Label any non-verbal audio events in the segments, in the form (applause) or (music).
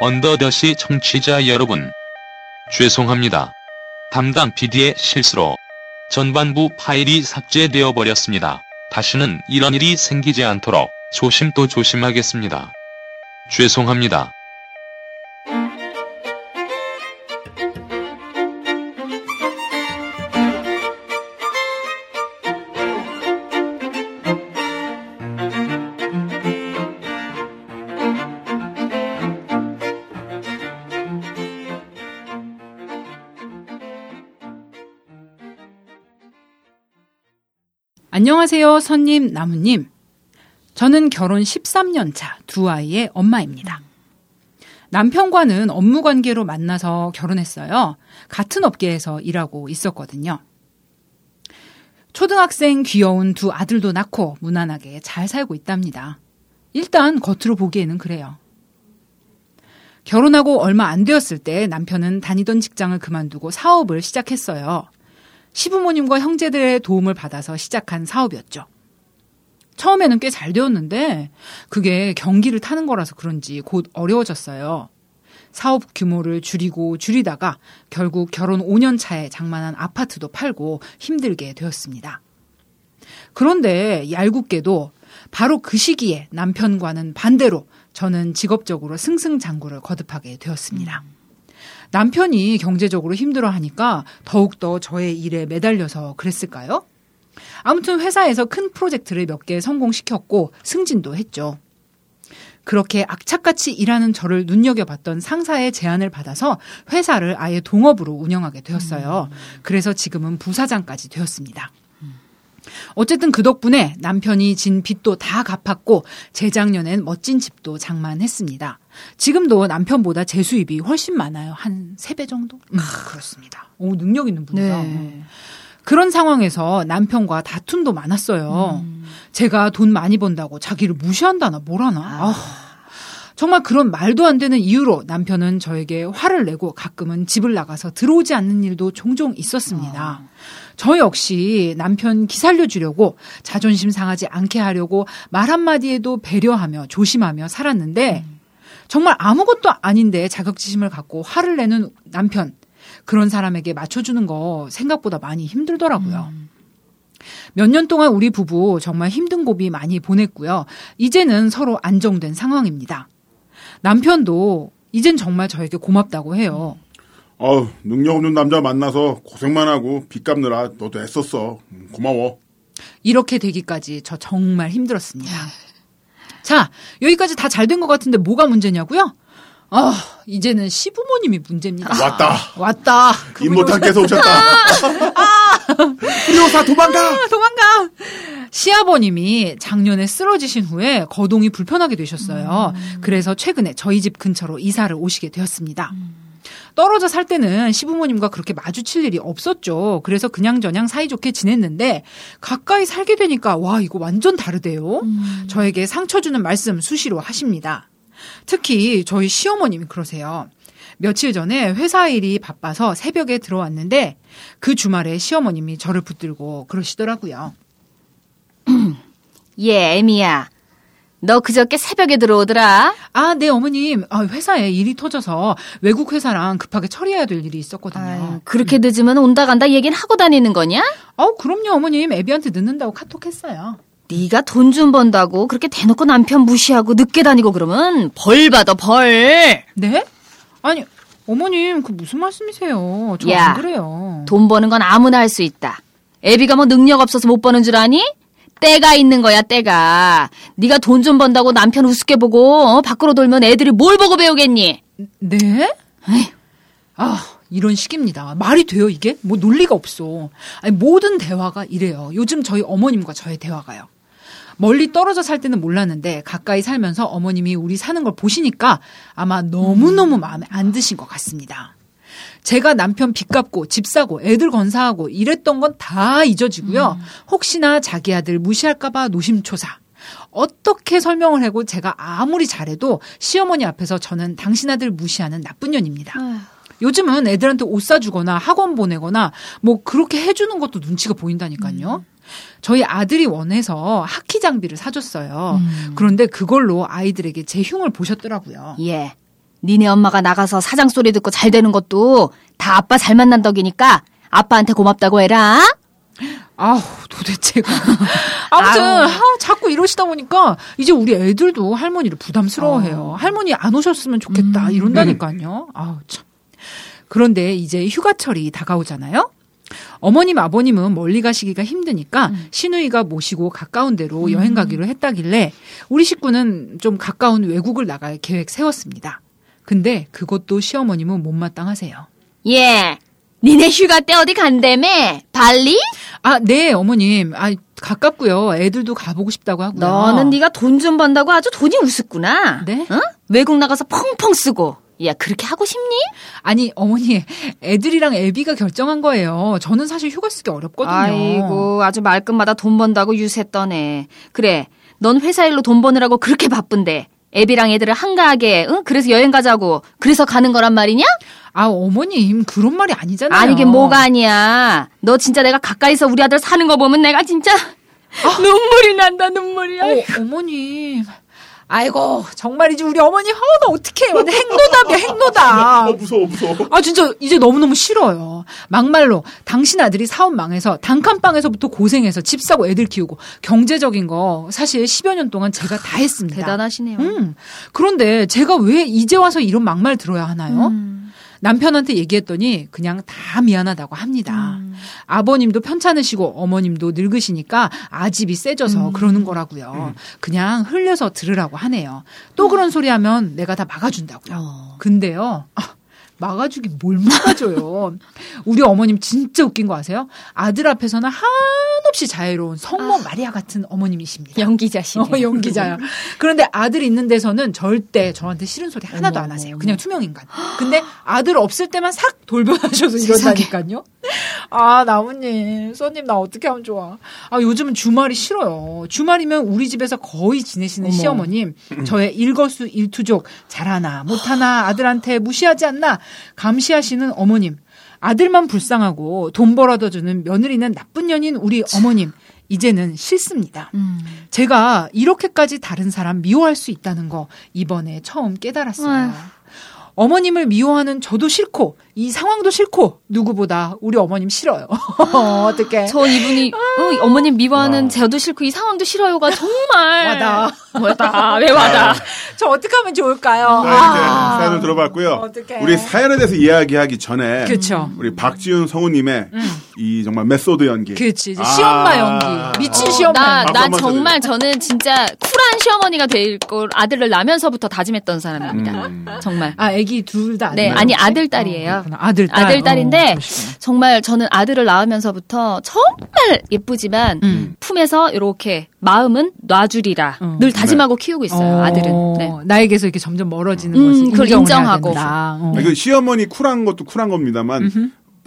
언더더시 청취자 여러분. 죄송합니다. 담당 PD의 실수로 전반부 파일이 삭제되어 버렸습니다. 다시는 이런 일이 생기지 않도록 조심 또 조심하겠습니다. 죄송합니다. 안녕하세요, 선님, 나무님. 저는 결혼 13년 차 두 아이의 엄마입니다. 남편과는 업무 관계로 만나서 결혼했어요. 같은 업계에서 일하고 있었거든요. 초등학생 귀여운 두 아들도 낳고 무난하게 잘 살고 있답니다. 일단 겉으로 보기에는 그래요. 결혼하고 얼마 안 되었을 때 남편은 다니던 직장을 그만두고 사업을 시작했어요. 시부모님과 형제들의 도움을 받아서 시작한 사업이었죠. 처음에는 꽤 잘 되었는데 그게 경기를 타는 거라서 그런지 곧 어려워졌어요. 사업 규모를 줄이고 줄이다가 결국 결혼 5년 차에 장만한 아파트도 팔고 힘들게 되었습니다. 그런데 얄궂게도 바로 그 시기에 남편과는 반대로 저는 직업적으로 승승장구를 거듭하게 되었습니다. 남편이 경제적으로 힘들어 하니까 더욱더 저의 일에 매달려서 그랬을까요? 아무튼 회사에서 큰 프로젝트를 몇 개 성공시켰고 승진도 했죠. 그렇게 악착같이 일하는 저를 눈여겨봤던 상사의 제안을 받아서 회사를 아예 동업으로 운영하게 되었어요. 그래서 지금은 부사장까지 되었습니다. 어쨌든 그 덕분에 남편이 진 빚도 다 갚았고 재작년엔 멋진 집도 장만했습니다. 지금도 남편보다 제 수입이 훨씬 많아요. 한세배 정도? 음, 그렇습니다. 오, 능력 있는 분이다. 네. 그런 상황에서 남편과 다툼도 많았어요. 제가 돈 많이 번다고 자기를 무시한다나 뭐라나. 아, 정말 그런 말도 안 되는 이유로 남편은 저에게 화를 내고 가끔은 집을 나가서 들어오지 않는 일도 종종 있었습니다. 저 역시 남편 기살려 주려고 자존심 상하지 않게 하려고 말 한마디에도 배려하며 조심하며 살았는데 정말 아무것도 아닌데 자격지심을 갖고 화를 내는 남편 그런 사람에게 맞춰주는 거 생각보다 많이 힘들더라고요. 몇년 동안 우리 부부 정말 힘든 고비 많이 보냈고요. 이제는 서로 안정된 상황입니다. 남편도 이젠 정말 저에게 고맙다고 해요. 어우, 능력 없는 남자 만나서 고생만 하고 빚 갚느라 너도 애썼어. 음, 고마워. 이렇게 되기까지 저 정말 힘들었습니다. 자, 여기까지 다 잘 된 것 같은데 뭐가 문제냐고요? 아, 이제는 시부모님이 문제입니다. 왔다. 왔다. 깨서 오셨다. 프리오사 도망가! 아, 도망가! 시아버님이 작년에 쓰러지신 후에 거동이 불편하게 되셨어요. 그래서 최근에 저희 집 근처로 이사를 오시게 되었습니다. 떨어져 살 때는 시부모님과 그렇게 마주칠 일이 없었죠. 그래서 그냥저냥 사이좋게 지냈는데 가까이 살게 되니까 와 이거 완전 다르대요. 저에게 상처 주는 말씀 수시로 하십니다. 특히 저희 시어머님이 그러세요. 며칠 전에 회사 일이 바빠서 새벽에 들어왔는데 그 주말에 시어머님이 저를 붙들고 그러시더라고요. (clears throat) 예, 애미야. 너 그저께 새벽에 들어오더라. 아, 네, 어머님. 아, 회사에 일이 터져서 외국 회사랑 급하게 처리해야 될 일이 있었거든요. 아유, 그렇게 늦으면 온다 간다 얘긴 하고 다니는 거냐? 어, 그럼요, 어머님. 애비한테 늦는다고 카톡했어요. 네가 돈 좀 번다고 그렇게 대놓고 남편 무시하고 늦게 다니고 그러면 벌 받아 벌. 네? 아니, 어머님, 그 무슨 말씀이세요? 저 야. 안 그래요. 돈 버는 건 아무나 할 수 있다. 애비가 뭐 능력 없어서 못 버는 줄 아니? 때가 있는 거야 때가. 네가 돈 좀 번다고 남편 우습게 보고 어, 밖으로 돌면 애들이 뭘 보고 배우겠니? 네? 에휴. 아, 이런 식입니다. 말이 돼요, 이게? 뭐 논리가 없어. 아니, 모든 대화가 이래요. 요즘 저희 어머님과 저의 대화가요. 멀리 떨어져 살 때는 몰랐는데 가까이 살면서 어머님이 우리 사는 걸 보시니까 아마 너무너무 마음에 안 드신 것 같습니다. 제가 남편 빚 갚고 집 사고 애들 건사하고 이랬던 건 다 잊어지고요. 혹시나 자기 아들 무시할까봐 노심초사. 어떻게 설명을 하고 제가 아무리 잘해도 시어머니 앞에서 저는 당신 아들 무시하는 나쁜 년입니다. 요즘은 애들한테 옷 사주거나 학원 보내거나 뭐 그렇게 해주는 것도 눈치가 보인다니까요. 저희 아들이 원해서 하키 장비를 사줬어요. 그런데 그걸로 아이들에게 제 흉을 보셨더라고요. 예. 니네 엄마가 나가서 사장 소리 듣고 잘 되는 것도 다 아빠 잘 만난 덕이니까 아빠한테 고맙다고 해라. 아우 도대체가 (laughs) 아무튼. 아우, 자꾸 이러시다 보니까 이제 우리 애들도 할머니를 부담스러워해요. 할머니 안 오셨으면 좋겠다 이런다니까요. 아우 참. 그런데 이제 휴가철이 다가오잖아요. 어머님 아버님은 멀리 가시기가 힘드니까 시누이가 모시고 가까운 데로 여행 가기로 했다길래 우리 식구는 좀 가까운 외국을 나갈 계획 세웠습니다. 근데 그것도 시어머님은 못마땅하세요. 예. 니네 휴가 때 어디 간다며? 발리? 아, 네, 어머님. 아, 가깝고요. 애들도 가보고 싶다고 하고요. 너는 네가 돈 좀 번다고 아주 돈이 우습구나. 네? 어? 외국 나가서 펑펑 쓰고. 야, 그렇게 하고 싶니? 아니, 어머니, 애들이랑 애비가 결정한 거예요. 저는 사실 휴가 쓰기 어렵거든요. 아이고, 아주 말끝마다 돈 번다고 유세 떠네. 그래, 넌 회사 일로 돈 버느라고 그렇게 바쁜데. 애비랑 애들을 한가하게, 응? 그래서 여행 가자고. 그래서 가는 거란 말이냐? 아, 어머님, 그런 말이 아니잖아요. 아니긴 뭐가 아니야. 너 진짜 내가 가까이서 우리 아들 사는 거 보면 내가 진짜 (laughs) 눈물이 난다, 눈물이. 어, 어머님. 아이고, 정말이지, 우리 어머니, 아, 나 어떡해. 완전 행노답이야, 행노답. (laughs) 어, 무서워, 무서워. 아, 진짜, 이제 너무너무 싫어요. 막말로, 당신 아들이 사업 망해서, 단칸방에서부터 고생해서 집 사고 애들 키우고, 경제적인 거, 사실 10여 년 동안 제가 다 했습니다. 대단하시네요. 음. 그런데 제가 왜 이제 와서 이런 막말 들어야 하나요? 남편한테 얘기했더니 그냥 다 미안하다고 합니다. 아버님도 편찮으시고 어머님도 늙으시니까 아집이 세져서 그러는 거라고요. 그냥 흘려서 들으라고 하네요. 또 그런 소리 하면 내가 다 막아준다고요. 근데요. 아, 막아주기 뭘 막아줘요. 우리 어머님 진짜 웃긴 거 아세요? 아들 앞에서는 한없이 자유로운 성모 마리아 같은 어머님이십니다. 연기자시네. 어, 연기자야. 그런데 아들 있는 데서는 절대 저한테 싫은 소리 하나도 안 하세요. 그냥 투명 인간. 근데 아들 없을 때만 싹 돌변하셔서 이런다니까요. 아, 나무님, 써님 나 어떻게 하면 좋아? 아, 요즘은 주말이 싫어요. 주말이면 우리 집에서 거의 지내시는 시어머님, 저의 일거수 일투족 잘하나 못하나 아들한테 무시하지 않나 감시하시는 어머님. 아들만 불쌍하고 돈 벌어다 주는 며느리는 나쁜 년인 우리 어머님. 이제는 싫습니다. 제가 이렇게까지 다른 사람 미워할 수 있다는 거 이번에 처음 깨달았어요. 어머님을 미워하는 저도 싫고 이 상황도 싫고 누구보다 우리 어머님 싫어요. (laughs) 어떻게? 저 이분이 응, 어머님 미워하는 저도 싫고 이 상황도 싫어요가 정말 와다. 와다 왜 와다 저 어떻게 하면 좋을까요? 자, 이제 사연을 들어봤고요. 어떡해. 우리 사연에 대해서 이야기하기 전에 그쵸. 우리 박지윤 성우님의 이 정말 method 연기. 그렇지. 아. 시엄마 연기. 미친 시엄마. 나, 박수 나 한번 정말 저는 진짜 쿨한 시어머니가 될 걸 아들을 낳으면서부터 다짐했던 사람입니다. 음. 정말. 아, 애기 둘 다. 네, 아니 아들 딸이에요. 그렇구나. 아들 딸. 아들 딸인데 어, 그러시구나. 정말 저는 아들을 낳으면서부터 정말 예쁘지만 음. 품에서 이렇게 마음은 놔주리라 어. 늘 다짐하고 키우고 있어요 어, 아들은. 네. 나에게서 이렇게 점점 멀어지는 음, 것이 그걸 인정하고. 어. 아, 그 시어머니 쿨한 것도 쿨한 겁니다만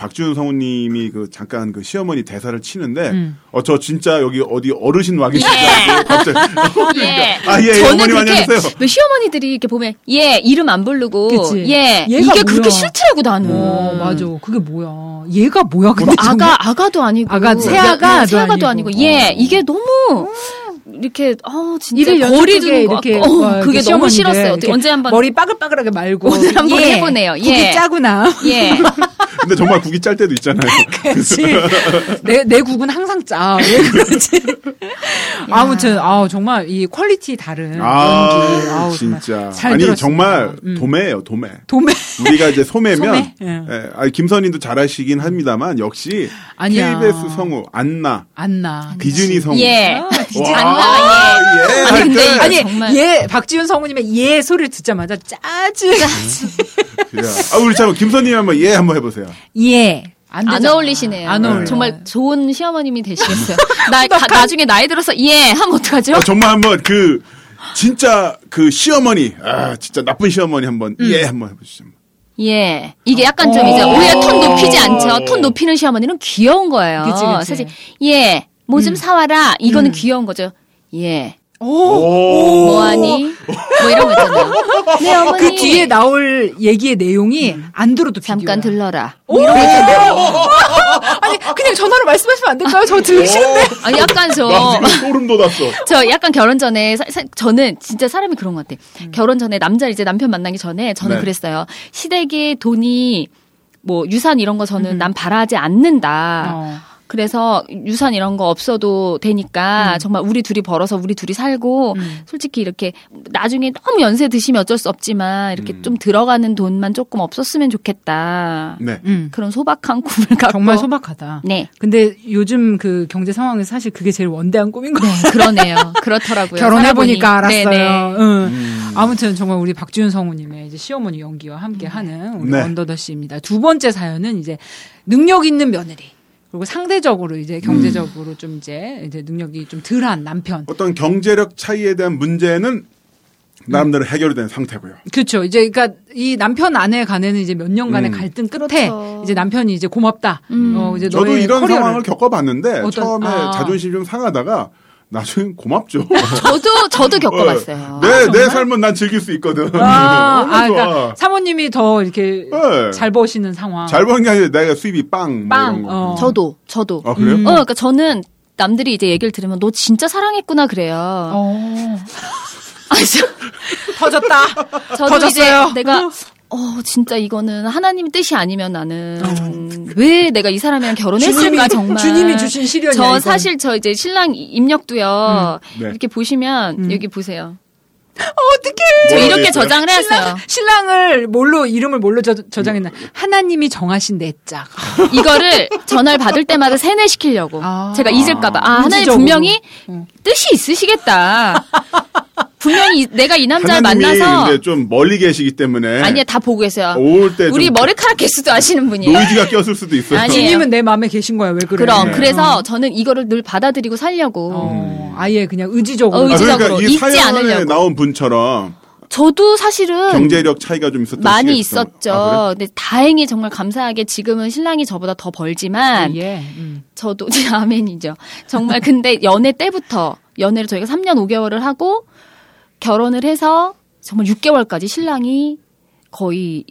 박지윤 성우님이 그 잠깐 그 시어머니 대사를 치는데 음. 어저 진짜 여기 어디 어르신 와 계시지 않고 갑자기 예. 아, 예, 저는 어머님 그렇게 안녕하세요. 왜 시어머니들이 이렇게 보면 예 이름 안 부르고 그치. 예 이게 뭐야. 그렇게 싫더라고 나는. 어, 맞아. 그게 뭐야. 얘가 뭐야, 근데. 뭐 정말? 아가 아가도 아니고 아가, 새아가도 네, 새아가도 아니고. 아니고, 예 어. 이게 너무 이렇게 어 진짜 거리 두는 거 이렇게 어, 어, 그게 너무 싫었어요. 언제 한번 머리 빠글빠글하게 말고 오늘 한번 예. 해보네요. 국이 예. 짜구나. 예 (laughs) 근데 정말 국이 짤 때도 있잖아요. (laughs) 그렇지. 내, 내 국은 항상 짜. 왜 그러지? (laughs) 아무튼, 아우, 정말 이 quality 다른 아 연기. 아우, 진짜 아니 들었습니다. 정말 음. 도매예요 도매. 도매. 우리가 이제 소매면 소매? 예. 예, 아니, 김선희도 잘하시긴 합니다만 역시 아니야. KBS 성우 안나 안나. 디즈니 성우 예. 와, 안나, 예. 아니, 근데 할 때. 아니, 정말. 얘, 박지윤 성우님의 얘 소리를 듣자마자 짜증. 야. 아 우리 참 김선희 한번 예 한번 해보세요. 예. 안, 안. 어울리시네요. 안 어울려. 정말 좋은 시어머님이 되시겠어요. (laughs) 나 가- 나중에 나이 들어서 예 하면 어떡하죠? 아, 정말 한번 그 진짜 그 시어머니 아 진짜 나쁜 시어머니 한번 음. 예 한번 해보시죠. 예. 이게 약간 좀 이제 오히려 톤 높이지 않죠. 톤 높이는 시어머니는 귀여운 거예요. 그치, 그치. 사실 예. 뭐좀 사와라. 이거는 귀여운 거죠. 예. 오. 오. 뭐하니? 뭐 이런 거 있잖아요. 네 어머니. 그 뒤에 나올 얘기의 내용이 안 들어도 잠깐 비디오야. 들러라. 오! 뭐 이런 거 있잖아요. (laughs) 아니 그냥 전화로 말씀하시면 안 될까요? 저 들기 싫은데. 아니 약간 저 소름 돋았어. 저 약간 결혼 전에 사- 사- 저는 진짜 사람이 그런 것 같아. 음. 결혼 전에 남자 이제 남편 만나기 전에 저는 네. 그랬어요. 시댁에 돈이 뭐 유산 이런 거 저는 난 바라지 않는다. 음. 어. 그래서 유산 이런 거 없어도 되니까 정말 우리 둘이 벌어서 우리 둘이 살고 음. 솔직히 이렇게 나중에 너무 연세 드시면 어쩔 수 없지만 이렇게 음. 좀 들어가는 돈만 조금 없었으면 좋겠다. 네. 음. 그런 소박한 꿈을 갖고 정말 소박하다. 네. 근데 요즘 그 경제 상황에서 사실 그게 제일 원대한 꿈인 것 같아요. (laughs) 네, 그러네요. 그렇더라고요. 결혼해 보니까. 알았어요. 네네. 응. 음. 아무튼 정말 우리 박지윤 성우님의 이제 시어머니 연기와 함께 하는 우리 네. 원더더 씨입니다. 두 번째 사연은 이제 능력 있는 며느리. 그리고 상대적으로 이제 경제적으로 좀 이제 이제 능력이 좀 덜한 남편. 어떤 경제력 차이에 대한 문제는 나름대로 해결이 된 상태고요. 그렇죠. 이제 그러니까 이 남편 아내 간에는 이제 몇 년간의 음. 갈등 끝에 그렇죠. 이제 남편이 이제 고맙다. 음. 어 이제 저도 이런 커리어를 상황을 겪어봤는데 어떤- 처음에 아. 자존심 좀 상하다가 나중엔 고맙죠. 저도 저도 (laughs) 겪어봤어요. 내, 내? 삶은 난 즐길 수 있거든. 아, (laughs) 너무 아, 좋아. 그러니까 사모님이 더 이렇게 네. 잘 버시는 상황. 잘 버는 게 아니라 내가 수입이 빵. 뭐 빵, 이런 거. 어. 저도 저도. 아, 그래요? 음. 어, 그러니까 저는 남들이 이제 얘기를 들으면 너 진짜 사랑했구나 그래요. 어. 아, 저, (laughs) 터졌다. 저도 터졌어요. 이제 내가 어 진짜 이거는 하나님의 뜻이 아니면 나는 왜 내가 이 사람이랑 결혼했을까 정말. 주님이 주신 시련이야. 저 이건. 사실 저 이제 신랑 입력도요. 네. 이렇게 보시면 음. 여기 보세요. 어떻게 저 뭐라고 이렇게? 저장을 했어요. 신랑 을 뭘로 이름을 뭘로 저, 저장했나? 하나님이 정하신 내 짝. (laughs) 이거를 전화를 받을 때마다 세뇌시키려고. 아. 제가 잊을까봐. 아, 하나님. 분명히 응. 뜻이 있으시겠다. 분명히 이- 내가 이 남자를 만나서 근데 좀 멀리 계시기 때문에 아니야 다 보고 계세요. 올 때 우리 좀 머리카락 개수도 아시는 분이에요. 노이즈가 꼈을 수도 있어요. 아니에요. 주님은 내 마음에 계신 거야. 왜 그래? 그럼 네. 그래서 저는 이거를 늘 받아들이고 살려고. 어, 아예 그냥 의지적으로. 어, 아, 그러니까 의지적으로 이 잊지 사연에 않으려고. 나온 분처럼 저도 사실은 경제력 차이가 좀 있었던 많이 있었어요. 있었죠. 아, 그래? 근데 다행히 정말 감사하게 지금은 신랑이 저보다 더 벌지만 예. 음. 저도 (laughs) 아멘이죠. 정말 근데 연애 때부터 연애를 저희가 3년 5개월을 하고 결혼을 해서 정말 6개월까지 신랑이 거의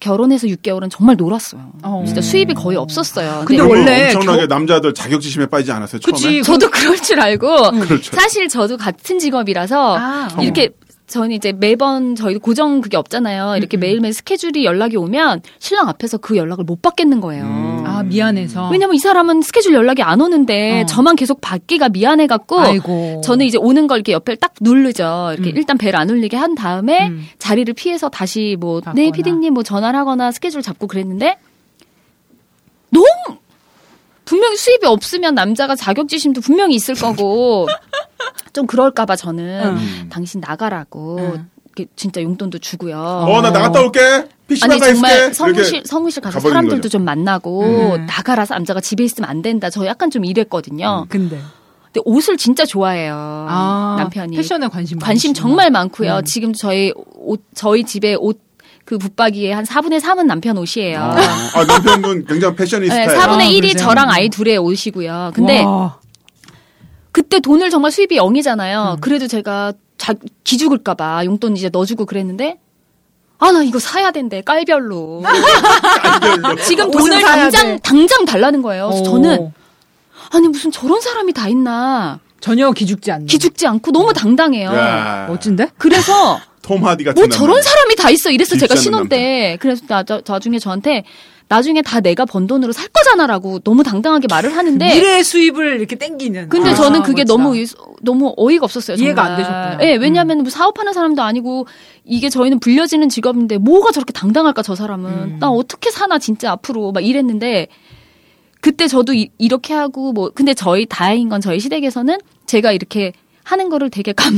결혼해서 6개월은 정말 놀았어요. 어. 진짜 수입이 거의 없었어요. 근데 원래 엄청나게 겨- 남자들 자격지심에 빠지지 않았어요. 처음에. 그치. 저도 그럴 줄 알고 (laughs) 그렇죠. 사실 저도 같은 직업이라서 아, 어. 이렇게 저는 이제 매번 저희 고정 그게 없잖아요. 이렇게 음, 음. 매일매일 스케줄이 연락이 오면 신랑 앞에서 그 연락을 못 받겠는 거예요. 음. 아, 미안해서. 왜냐면 이 사람은 스케줄 연락이 안 오는데 어. 저만 계속 받기가 미안해 갖고 아이고. 저는 이제 오는 걸 이렇게 옆에 딱 누르죠. 이렇게 음. 일단 벨 안 울리게 한 다음에 음. 자리를 피해서 다시 뭐. 네 피디님 뭐 전화를 하거나 스케줄 잡고 그랬는데 너무 분명히 수입이 없으면 남자가 자격지심도 분명히 있을 거고 (laughs) 좀 그럴까봐 저는 음. 당신 나가라고 음. 진짜 용돈도 주고요. 어, 나 나갔다 올게. PC방 아니. 정말 성무실 성무실 가서 사람들도 거죠. 좀 만나고 음. 나가라서 남자가 집에 있으면 안 된다. 저 약간 좀 이랬거든요. 근데. 근데 옷을 진짜 좋아해요. 아, 남편이 패션에 관심 관심 많으시구나. 정말 많고요. 음. 지금 저희 옷 저희 집에 옷 그 붙박이의 한 4분의 3은 남편 옷이에요. 아, 아, 남편분 굉장히 패셔니스타예요. (laughs) 네, 4분의 아, 1이 그러세요? 저랑 아이 둘의 옷이고요. 근데 와. 그때 돈을 정말 수입이 음. 0이잖아요. 그래도 제가 자, 기죽을까봐 용돈 이제 넣어주고 그랬는데 아, 나 이거 사야 된대, 깔별로. (laughs) 지금 옷은 돈을 당장, 돼. 당장 달라는 거예요. 그래서 오. 저는, 아니, 무슨 저런 사람이 다 있나. 전혀 기죽지 않는. 기죽지 않고 너무 당당해요. 야, 멋진데? 그래서, (laughs) 톰 하디 같은 뭐 남자. 저런 사람이 다 있어. 이랬어, 제가 신혼 때. 그래서 나, 저, 나중에 저한테, 나중에 다 내가 번 돈으로 살 거잖아라고 너무 당당하게 말을 하는데. 미래 수입을 이렇게 땡기는. 근데 아, 저는 그게 멋지다. 너무 의- 너무 어이가 없었어요. 이해가 정말. 안 되셨구나. 예, 왜냐하면 뭐 사업하는 사람도 아니고 이게 저희는 불려지는 직업인데 뭐가 저렇게 당당할까 저 사람은 음. 나 어떻게 사나 진짜 앞으로 막 이랬는데 그때 저도 이, 렇게 하고 뭐 근데 저희 다행인 건 저희 시댁에서는 제가 이렇게 하는 거를 되게 감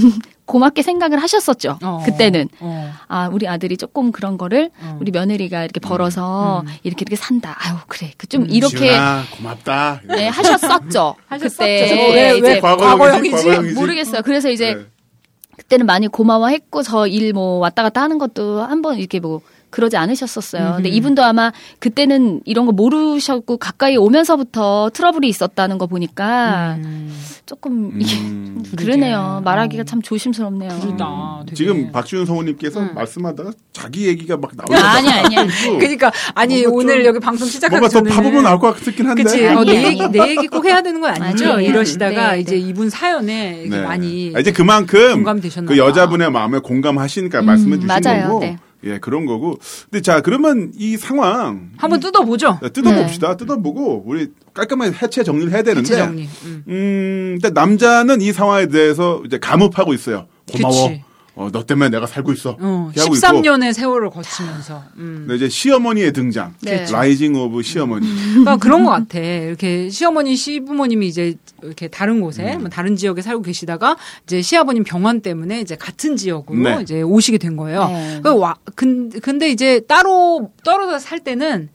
고맙게 생각을 하셨었죠. 어. 그때는 어. 아 우리 아들이 조금 그런 거를 어. 우리 며느리가 이렇게 벌어서 음. 이렇게 이렇게 산다. 아유 그래 그좀 음. 이렇게 지훈아, 고맙다. 네, 하셨었죠. (laughs) 하셨었죠. 그때 뭐 왜, 왜 이제 과거형이지? 과거형이지? 모르겠어요. 그래서 이제 네. 그때는 많이 고마워했고 저 일 뭐 왔다 갔다 하는 것도 한번 이렇게 뭐 그러지 않으셨었어요. 근데 음흠. 이분도 아마 그때는 이런 거 모르셨고 가까이 오면서부터 트러블이 있었다는 거 보니까 음, 조금 이게 음. 그러네요. 말하기가 어. 참 조심스럽네요. 부르다. 되게. 지금 박지훈 성우님께서 음. 말씀하다가 참 자기 얘기가 막 나오고 아니, 아니, 아니. (laughs) 그러니까 아니 뭔가 좀- 오늘 여기 방송 시작하기 뭔가 더 전에 파보면 나올 것 같긴 한데. 그치. 어. 내 얘기, 내 얘기 꼭 해야 되는 건 아니죠. 아니에요. 이러시다가 네, 이제 네. 이분 사연에 이렇게 많이 아, 이제 그만큼 공감되셨나 그 봐. 여자분의 마음에 공감하시니까 음, 말씀해 주신 맞아요. 거고. 네. 예, 그런 거고. 근데 자, 그러면 이 상황 한번 뜯어보죠. 네, 뜯어봅시다. 뜯어보고 우리 깔끔하게 해체 정리를 해야 되는데. 해체 정리. 음. 음, 근데 남자는 이 상황에 대해서 이제 감읍하고 있어요. 고마워. 그치. 어, 너 때문에 내가 살고 있어. 어, 이렇게 하고 있고. 13년의 세월을 거치면서. 음. 근데 이제 시어머니의 등장. 네. rising of 시어머니. 그러니까 그런 것 같아. 이렇게 시어머니, 시부모님이 이제 이렇게 다른 곳에, 음. 뭐 다른 지역에 살고 계시다가 이제 시아버님 병원 때문에 이제 같은 지역으로 네. 이제 오시게 된 거예요. 네. 그 와, 근, 근데 이제 따로 떨어져 살 때는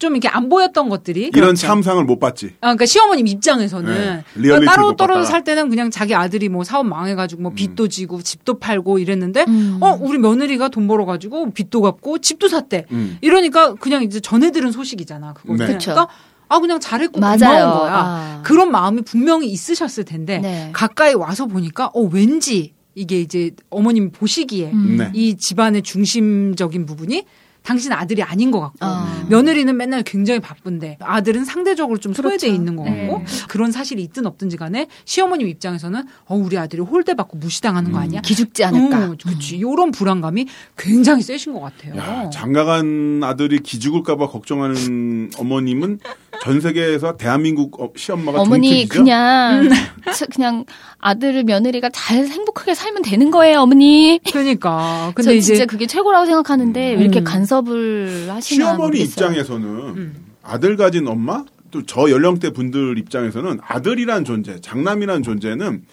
좀 이렇게 안 보였던 것들이 이런 그렇죠. 참상을 못 봤지. 아, 그러니까 시어머님 입장에서는 네, 그러니까 따로 못 떨어져. 살 때는 그냥 자기 아들이 뭐 사업 망해가지고 음. 뭐 빚도 지고 집도 팔고 이랬는데 음. 어 우리 며느리가 돈 벌어가지고 빚도 갚고 집도 샀대 음. 이러니까 그냥 이제 전해 들은 소식이잖아 그거는 네. 그쵸. 그러니까 아 그냥 잘했고 맞아요. 고마운 거야 아. 그런 마음이 분명히 있으셨을 텐데 네. 가까이 와서 보니까 어 왠지 이게 이제 어머님이 보시기에 음. 네. 이 집안의 중심적인 부분이 당신 아들이 아닌 것 같고 아. 며느리는 맨날 굉장히 바쁜데 아들은 상대적으로 좀 소외돼 그렇죠. 있는 것 같고 네. 그런 사실이 있든 없든지 간에 시어머님 입장에서는 어 우리 아들이 홀대받고 무시당하는 거 아니야? 기죽지 않을까. 어, 그렇지. 이런 불안감이 굉장히 세신 것 같아요. 야, 장가간 아들이 기죽을까봐 걱정하는 어머님은 전 세계에서 대한민국 어, 시엄마가 어머니 종특이죠? 그냥 저- 그냥 아들을 며느리가 잘 행복하게 살면 되는 거예요, 어머니. 그러니까 (laughs) 근데 저 진짜 이제 그게 최고라고 생각하는데 왜 이렇게 음. 간섭을 하시나 시어머니 모르겠어요. 입장에서는 음. 아들 가진 엄마 또 저 연령대 분들 입장에서는 아들이란 존재, 장남이란 존재는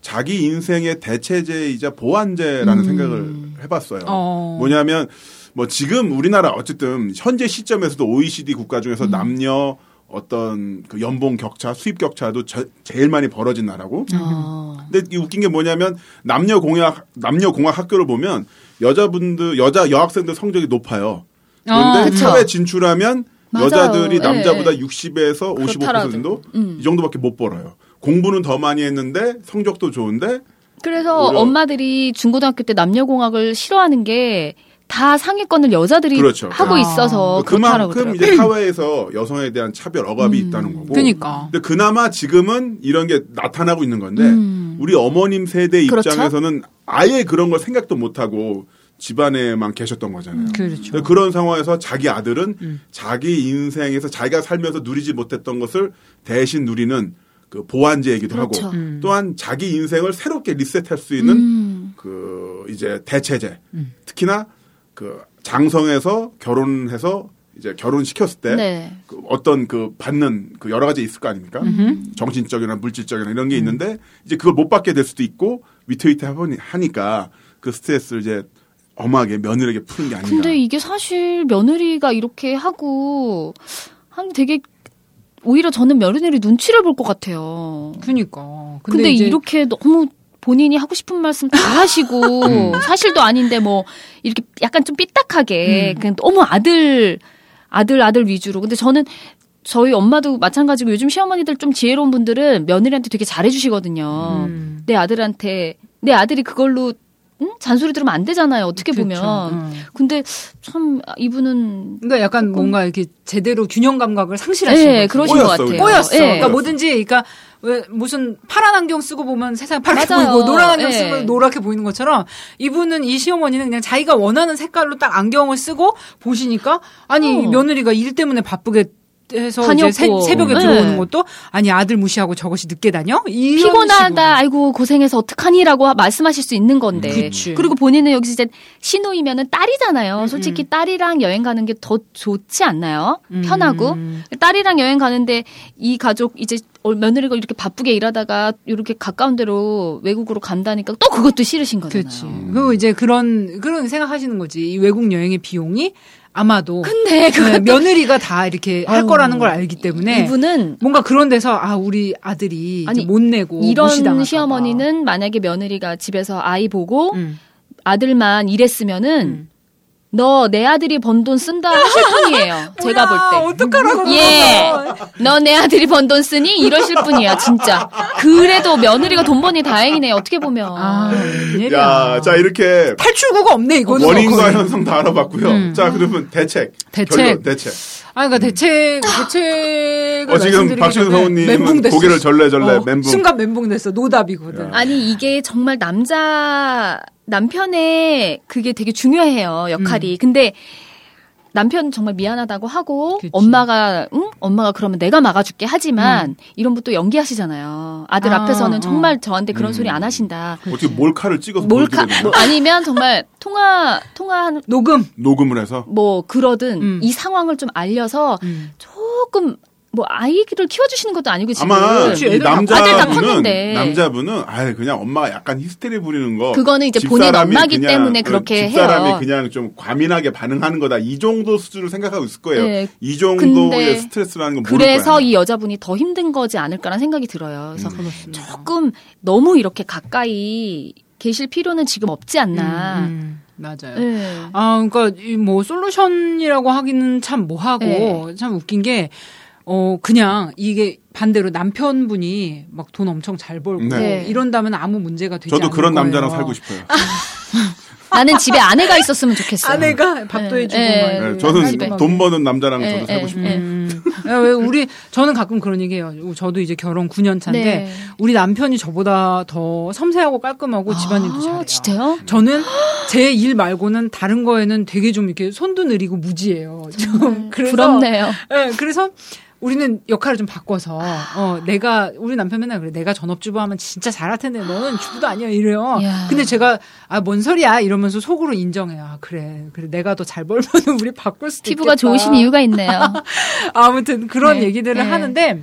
자기 인생의 대체제이자 보완제라는 음. 생각을 해봤어요. 어. 뭐냐면 뭐 지금 우리나라 어쨌든 현재 시점에서도 OECD 국가 음. 중에서 남녀 어떤 그 연봉 격차, 수입 격차도 저- 제일 많이 벌어진 나라고. 어. 근데 이 웃긴 게 뭐냐면 남녀 공학 남녀 공학 학교를 보면 여자분들 여자 여학생들 성적이 높아요. 그런데 어, 그쵸. 사회 진출하면 맞아요. 여자들이 남자보다 예. 60에서 55% 그렇더라도. 정도 음. 이 정도밖에 못 벌어요. 공부는 더 많이 했는데 성적도 좋은데 그래서 엄마들이 중고등학교 때 남녀공학을 싫어하는 게 다 상위권을 여자들이 그렇죠. 하고 아. 있어서 그렇다라고 그만큼. 이제 사회에서 여성에 대한 차별 억압이 음. 있다는 거고. 그러니까. 근데 그나마 지금은 이런 게 나타나고 있는 건데 음. 우리 어머님 세대 그렇죠. 입장에서는 아예 그런 걸 생각도 못 하고 집안에만 계셨던 거잖아요. 그렇죠. 근데 그런 상황에서 자기 아들은 음. 자기 인생에서 자기가 살면서 누리지 못했던 것을 대신 누리는 그 보완제이기도 그렇죠. 하고 음. 또한 자기 인생을 새롭게 리셋할 수 있는 음. 그 이제 대체제 음. 특히나 그 장성에서 결혼해서 이제 결혼시켰을 때 네. 그 어떤 그 받는 그 여러 가지 있을 거 아닙니까? 음흠. 정신적이나 물질적이나 이런 게 있는데 이제 그걸 못 받게 될 수도 있고 위태위태 하보니 하니까 그 스트레스를 이제 엄하게 며느리에게 푸는 게 아닌가. 근데 이게 사실 며느리가 이렇게 하고 한 되게 오히려 저는 며느리 눈치를 볼 것 같아요. 그러니까. 근데, 이제 이렇게 너무 본인이 하고 싶은 말씀 다 (laughs) 하시고 사실도 아닌데 뭐 이렇게 약간 좀 삐딱하게 음. 그냥 너무 아들 아들 아들 위주로. 근데 저는 저희 엄마도 마찬가지고 요즘 시어머니들 좀 지혜로운 분들은 며느리한테 되게 잘해주시거든요. 음. 내 아들한테 내 아들이 그걸로 응? 잔소리 들으면 안 되잖아요. 어떻게 그렇죠. 보면. 음. 근데 참 이분은 그러니까 약간 뭔가 이렇게 제대로 균형 감각을 상실하신 네. 그러신 꼬였어, 것 같아요. 꼬였어. 예. 그러니까 뭐든지, 그러니까 왜 무슨 파란 안경 쓰고 보면 세상 파랗게 맞아요. 보이고 노란 안경 예. 쓰고 노랗게 보이는 것처럼 이분은 이 시어머니는 그냥 자기가 원하는 색깔로 딱 안경을 쓰고 보시니까 아니 어. 며느리가 일 때문에 바쁘게 해서. 이제 새, 벽에 네. 들어오는 것도 아니 아들 무시하고 저것이 늦게 다녀 피곤하다, 식으로. 아이고 고생해서 어떡하니라고 하- 말씀하실 수 있는 건데. 그치. 리고 본인은 여기서 이제 신우이면은 딸이잖아요. 음, 솔직히 딸이랑 여행 가는 게 더 좋지 않나요? 음. 편하고 딸이랑 여행 가는데 이 가족 이제 어, 며느리가 이렇게 바쁘게 일하다가 이렇게 가까운 데로 외국으로 간다니까 또 그것도 싫으신 거잖아요. 그렇지. 그리고 이제 그런 그런 생각하시는 거지. 이 외국 여행의 비용이 아마도 근데 네, 며느리가 다 이렇게 할 아유, 거라는 걸 알기 때문에 이분은 뭔가 그런 데서 아 우리 아들이 아니, 못 내고 이런. 시어머니는 만약에 며느리가 집에서 아이 보고 음. 아들만 일했으면은 음. 너 내 아들이 번 돈 쓴다 하실 분이에요. (laughs) 제가 볼 때. 어떡하라고. 예. 너 내 아들이 번 돈 쓰니? 이러실 분이야, 진짜. 그래도 며느리가 돈 버니 다행이네, 어떻게 보면. 아, 웬일이야. 야, 자 이렇게 탈출구가 없네, 이거는. 원인과. 현상 다 알아봤고요. 음. 자 그러면 대책. 대책. 결론, 대책. 아, 그러니까 대책, 대책을 어, 지금 박준호 멘붕됐어. 고개를 절레절레 어, 멘붕. 순간 멘붕 됐어. 노답이거든. 야. 아니, 이게 정말 남자, 남편의 그게 되게 중요해요, 역할이. 근데 남편 정말 미안하다고 하고 그치. 엄마가 응 엄마가 그러면 내가 막아줄게 하지만 이런 분또 연기하시잖아요 아들 아, 앞에서는 어. 정말 저한테 그런 음. 소리 안 하신다 어떻게 몰카를 찍어서 몰카? 뭐 아니면 정말 통화 통화한 녹음. 녹음을 해서 뭐 그러든 음. 이 상황을 좀 알려서 음. 조금 뭐 아이를 키워주시는 것도 아니고 지금 아마 아들 다 남자분은 컸는데. 남자분은 아 그냥 엄마가 약간 히스테리 부리는 거 그거는 이제 본인 엄마기 그냥, 때문에 어, 그렇게 집사람이 해요. 그냥 좀 과민하게 반응하는 거다 이 정도 수준을 생각하고 있을 거예요. 네. 이 정도의 스트레스라는 건 그래서 거야. 이 여자분이 더 힘든 거지 않을까라는 생각이 들어요. 그래서 음. 조금 너무 이렇게 가까이 계실 필요는 지금 없지 않나. 음, 맞아요. 네. 아, 그러니까 이뭐 솔루션이라고 하기는 참 뭐하고 네. 참 웃긴 게 어, 그냥 이게 반대로 남편분이 막 돈 엄청 잘 벌고 네. 이런다면 아무 문제가 되지 저도 않을 그런 거예요. 남자랑 살고 싶어요. (laughs) 나는 집에 아내가 있었으면 좋겠어요. 아내가 밥도 네. 해주고 네. 막 네, 저는 집에. 돈 버는 남자랑 네, 저도 살고 네, 싶어요. 네. 음. 야, 왜 우리 저는 가끔 그런 얘기해요. 저도 이제 결혼 9년 차인데 네. 우리 남편이 저보다 더 섬세하고 깔끔하고 집안일도 아, 잘해요. 진짜요? 저는 제 일 말고는 다른 거에는 되게 좀 이렇게 손도 느리고 무지해요. 좀 (laughs) 그래서 부럽네요. 네, 그래서 우리는 역할을 좀 바꿔서 어 내가 우리 남편 맨날 그래 내가 전업주부 하면 진짜 잘할 텐데 너는 주부도 아니야 이래요. 이야. 근데 제가 아 뭔 소리야 이러면서 속으로 인정해요. 아, 그래 그래 내가 더 잘 벌면 우리 바꿀 수도 피부가 있겠다. 좋으신 이유가 있네요. (laughs) 아무튼 그런 네, 얘기들을 네. 하는데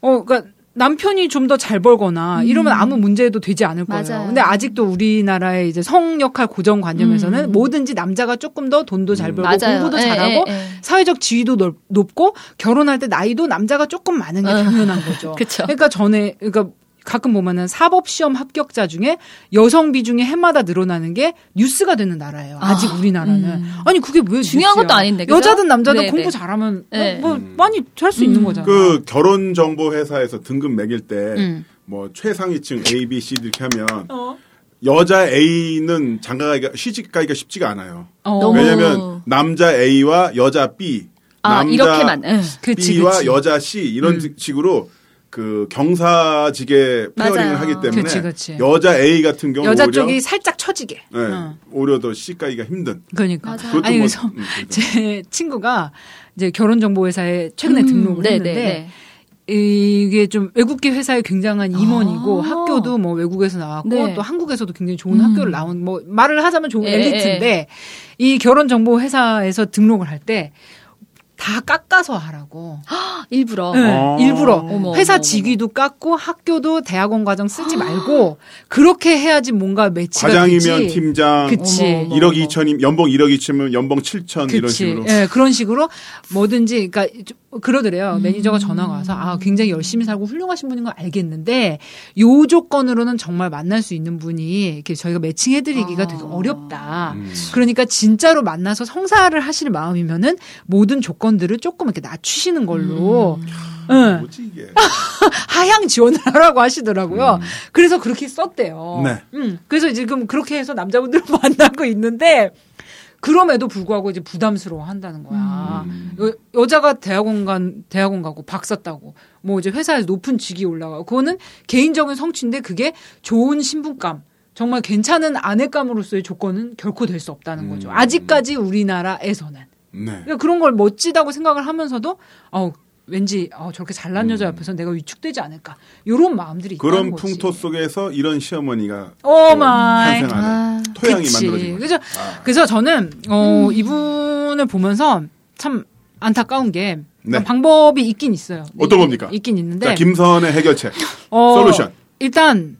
어 그러니까 남편이 좀 더 잘 벌거나 이러면 아무 문제도 되지 않을 거예요. 음. 맞아요. 근데 아직도 우리나라의 이제 성 역할 고정 관념에서는 음. 뭐든지 남자가 조금 더 돈도 잘 벌고 맞아요. 공부도 예, 잘하고 예, 예. 사회적 지위도 넓- 높고 결혼할 때 나이도 남자가 조금 많은 게 어. 당연한 거죠. (laughs) 그쵸. 그러니까 전에 그러니까 가끔 보면은 사법 시험 합격자 중에 여성 비중이 해마다 늘어나는 게 뉴스가 되는 나라예요. 아직 아, 우리나라는. 음. 아니 그게 왜 중요한 뉴스야? 것도 아닌데, 그죠? 여자든 남자든 네, 공부 네. 잘하면 네. 뭐, 뭐 많이 할수 있는 음. 거잖아. 그 결혼 정보 회사에서 등급 매길 때 음. 뭐 최상위층 A, B, C 이렇게 하면 어. 여자 A는 장가가기가 시집 가기가 쉽지가 않아요. 어. 왜냐하면 남자 A와 여자 B, 아, 남자 이렇게만. 예. 그치, B와 그치. 여자 C 이런 음. 식으로 그 경사지게 pairing을 맞아요. 하기 때문에 그치, 그치. 여자 A 같은 경우 여자 오히려 쪽이 살짝 처지게. 네, 어. 오히려 더 C 가기가 힘든. 그러니까. 맞아. 그것도 아니 뭐- 그래서 음, 그렇죠. 제 친구가 이제 결혼정보회사에 최근에 음, 등록을 네, 했는데 네, 네. 이게 좀 외국계 회사의 굉장한 임원이고 아. 학교도 뭐 외국에서 나왔고 네. 또 한국에서도 굉장히 좋은 음. 학교를 나온 뭐 말을 하자면 좋은 예, 엘리트인데 이 결혼 정보 회사에서 등록을 할 때 다 깎아서 하라고. (gasps) 일부러. 네, 아. 일부러 어머, 회사 어머, 직위도 깎고 학교도 대학원 과정 쓰지 (gasps) 말고 그렇게 해야지 뭔가 매치가 과장이면 되지. 팀장 그치. 어머, 어머. 1억 2천이 연봉 1억 2천이면 연봉 7천 이런 그치. 식으로. 예, 그런 식으로 뭐든지, 그러니까 좀 그러더래요. 음. 매니저가 전화가 와서 아 굉장히 열심히 살고 훌륭하신 분인 걸 알겠는데 요 조건으로는 정말 만날 수 있는 분이 이렇게 저희가 matching해드리기가 아. 되게 어렵다. 음. 그러니까 진짜로 만나서 성사를 하실 마음이면은 모든 조건들을 조금 이렇게 낮추시는 걸로. 음. 예, 뭐지 이게? (laughs) 하향 지원을 하라고 하시더라고요. 그래서 그렇게 썼대요. 네. 음, 그래서 지금 그렇게 해서 남자분들을 (laughs) 만나고 있는데 그럼에도 불구하고 이제 부담스러워 한다는 거야. 음. 여, 여자가 대학원 간, 대학원 가고 박사 따고 뭐 이제 회사에서 높은 직위 올라가고 그거는 개인적인 성취인데 그게 좋은 신분감 정말 괜찮은 아내감으로서의 조건은 결코 될 수 없다는 거죠. 음. 아직까지 우리나라에서는. 네. 그러니까 그런 걸 멋지다고 생각을 하면서도 어 왠지 어, 저렇게 잘난 여자 옆에서 내가 위축되지 않을까 이런 마음들이 있다는 음. 그런 거지. 풍토 속에서 이런 시어머니가 오또 마이. 탄생하는 아, 토양이 그치. 만들어진 거죠. 그죠? 아. 그래서 저는 어 이분을 보면서 참 안타까운 게 네. 방법이 있긴 있어요. 어떤 있긴- 겁니까? 있긴 있는데 자, 김선의 해결책. (laughs) 어, 솔루션. 일단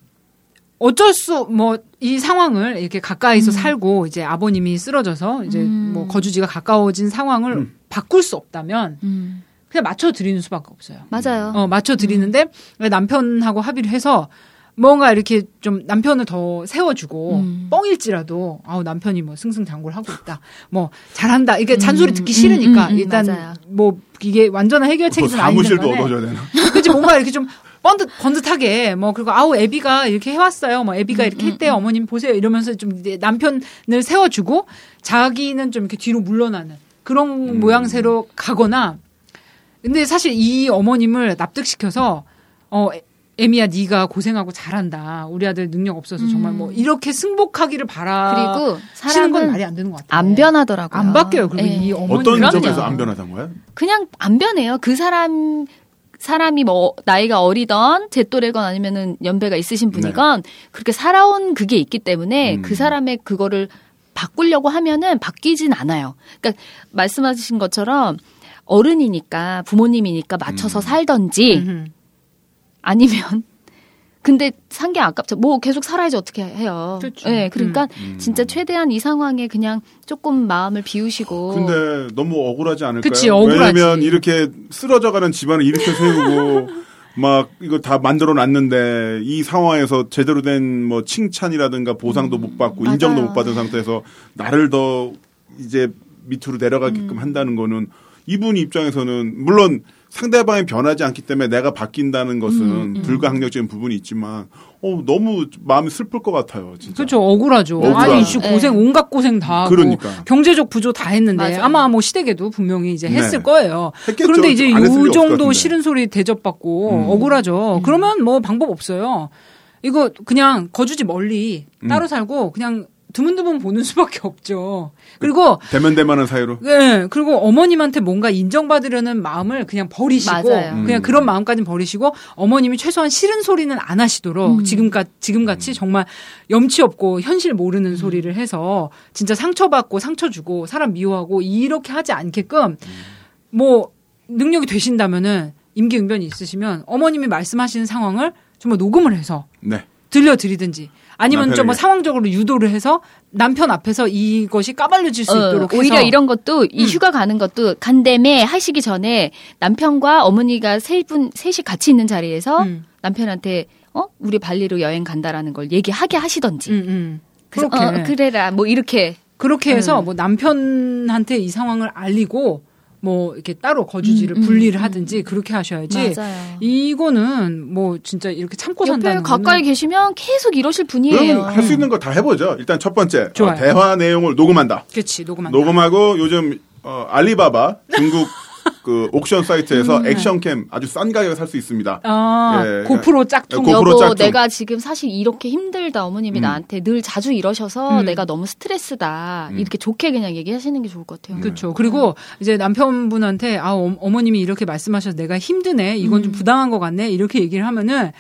어쩔 수 뭐 이 상황을 이렇게 가까이서 살고 이제 아버님이 쓰러져서 이제 음. 뭐 거주지가 가까워진 상황을 음. 바꿀 수 없다면 음. 그냥 맞춰 드리는 수밖에 없어요. 맞아요. 어, 맞춰 드리는데 남편하고 합의를 해서 뭔가 이렇게 좀 남편을 더 세워주고 음. 뻥일지라도 아우 남편이 뭐 승승장구를 하고 있다 뭐 잘한다 이게 음, 잔소리 듣기 음, 싫으니까 음, 음, 일단 맞아요. 뭐 이게 완전한 또 해결책이 아닌 사무실도 얻어줘야 되나? 그치 뭔가 이렇게 좀 번듯 번듯하게 뭐 그리고 아우 애비가 이렇게 해왔어요 뭐 애비가 이렇게 했대 요 어머님 보세요 이러면서 좀 이제 남편을 세워주고 자기는 좀 이렇게 뒤로 물러나는 그런 모양새로 가거나 근데 사실 이 어머님을 납득시켜서 어 애- 애미야 네가 고생하고 잘한다 우리 아들 능력 없어서 정말 뭐 이렇게 승복하기를 바라 그리고 시는 건 사람은 말이 안 되는 것 같아요. 안 변하더라고요. 안 바뀌어요. 그리고 예. 이 어머니 어떤 그럼요. 점에서 안 변하던 거야? 그냥 안 변해요. 그 사람 사람이 뭐 나이가 어리던 제 또래건 아니면은 연배가 있으신 분이건 그렇게 살아온 그게 있기 때문에 음. 그 사람의 그거를 바꾸려고 하면은 바뀌진 않아요. 그러니까 말씀하신 것처럼 어른이니까 부모님이니까 맞춰서 음. 살던지 음흠. 아니면 (laughs) 근데 산 게 아깝죠. 뭐 계속 살아야지 어떻게 해요. 그렇죠. 네, 그러니까 음. 진짜 최대한 이 상황에 그냥 조금 마음을 비우시고 근데 너무 억울하지 않을까요? 그치, 억울하지. 왜냐면 이렇게 쓰러져가는 집안을 일으켜 세우고 (laughs) 막 이거 다 만들어 놨는데 이 상황에서 제대로 된 뭐 칭찬이라든가 보상도 못 받고 맞아요. 인정도 못 받은 상태에서 나를 더 이제 밑으로 음. 내려가게끔 한다는 거는 이분 입장에서는 물론 상대방이 변하지 않기 때문에 내가 바뀐다는 것은 음, 불가항력적인 부분이 있지만 어 너무 마음이 슬플 것 같아요 진짜. 그렇죠. 억울하죠. 억울하죠. 아니, 씨 고생, 네. 온갖 고생 다 하고. 그러니까. 경제적 부조 다 했는데 맞아요. 아마 뭐 시댁에도 분명히 이제 했을 네. 거예요. 했겠죠. 그런데 이제 요 정도. 싫은 소리 대접받고 음. 억울하죠. 그러면 뭐 방법 없어요. 이거 그냥 거주지 멀리 음. 따로 살고 그냥 드문드문 보는 수밖에 없죠. 그리고 대면 대면한 사이로. 네, 그리고 어머님한테 뭔가 인정받으려는 마음을 그냥 버리시고, 맞아요. 그냥 음. 그런 마음까지는 버리시고, 어머님이 최소한 싫은 소리는 안 하시도록, 음. 지금까, 지금같이 정말 염치 없고 현실 모르는 소리를 해서, 진짜 상처받고 상처 주고, 사람 미워하고, 이렇게 하지 않게끔, 뭐, 능력이 되신다면은, 임기응변이 있으시면, 어머님이 말씀하시는 상황을 정말 녹음을 해서, 네. 들려드리든지, 아니면 좀 뭐. 상황적으로 유도를 해서 남편 앞에서 이것이 까발려질 수 어, 있도록 오히려 해서 이런 것도 이 음. 휴가 가는 것도 간담회 하시기 전에 남편과 어머니가 세 분 셋이 같이 있는 자리에서 음. 남편한테 어 우리 발리로 여행 간다라는 걸 얘기하게 하시던지 음, 음. 그래서 그렇게 어, 그래라 뭐 이렇게 그렇게 해서 음. 뭐 남편한테 이 상황을 알리고 뭐 이렇게 따로 거주지를 음, 음, 분리를 음. 하든지 그렇게 하셔야지. 맞아요. 이거는 뭐 진짜 이렇게 참고 옆에 산다는 가까이 거는 계시면 계속 이러실 분이에요. 그럼 할수 있는 거 다 해보죠. 일단 첫 번째 어, 좋아요. 대화 내용을 녹음한다. 그렇지 녹음한다. 녹음하고 요즘 어, 알리바바 중국 그 옥션 사이트에서 음. 액션캠 아주 싼 가격에 살 수 있습니다. 아 예, 고프로 짝퉁. 고- 고프로 여보, 짝퉁. 내가 지금 사실 이렇게 힘들다. 어머님이 음. 나한테 늘 자주 이러셔서 음. 내가 너무 스트레스다. 음. 이렇게 좋게 그냥 얘기하시는 게 좋을 것 같아요. 그렇죠. 그리고 이제 남편분한테 아 어, 어머님이 이렇게 말씀하셔서 내가 힘드네. 이건 좀 음. 부당한 것 같네. 이렇게 얘기를 하면은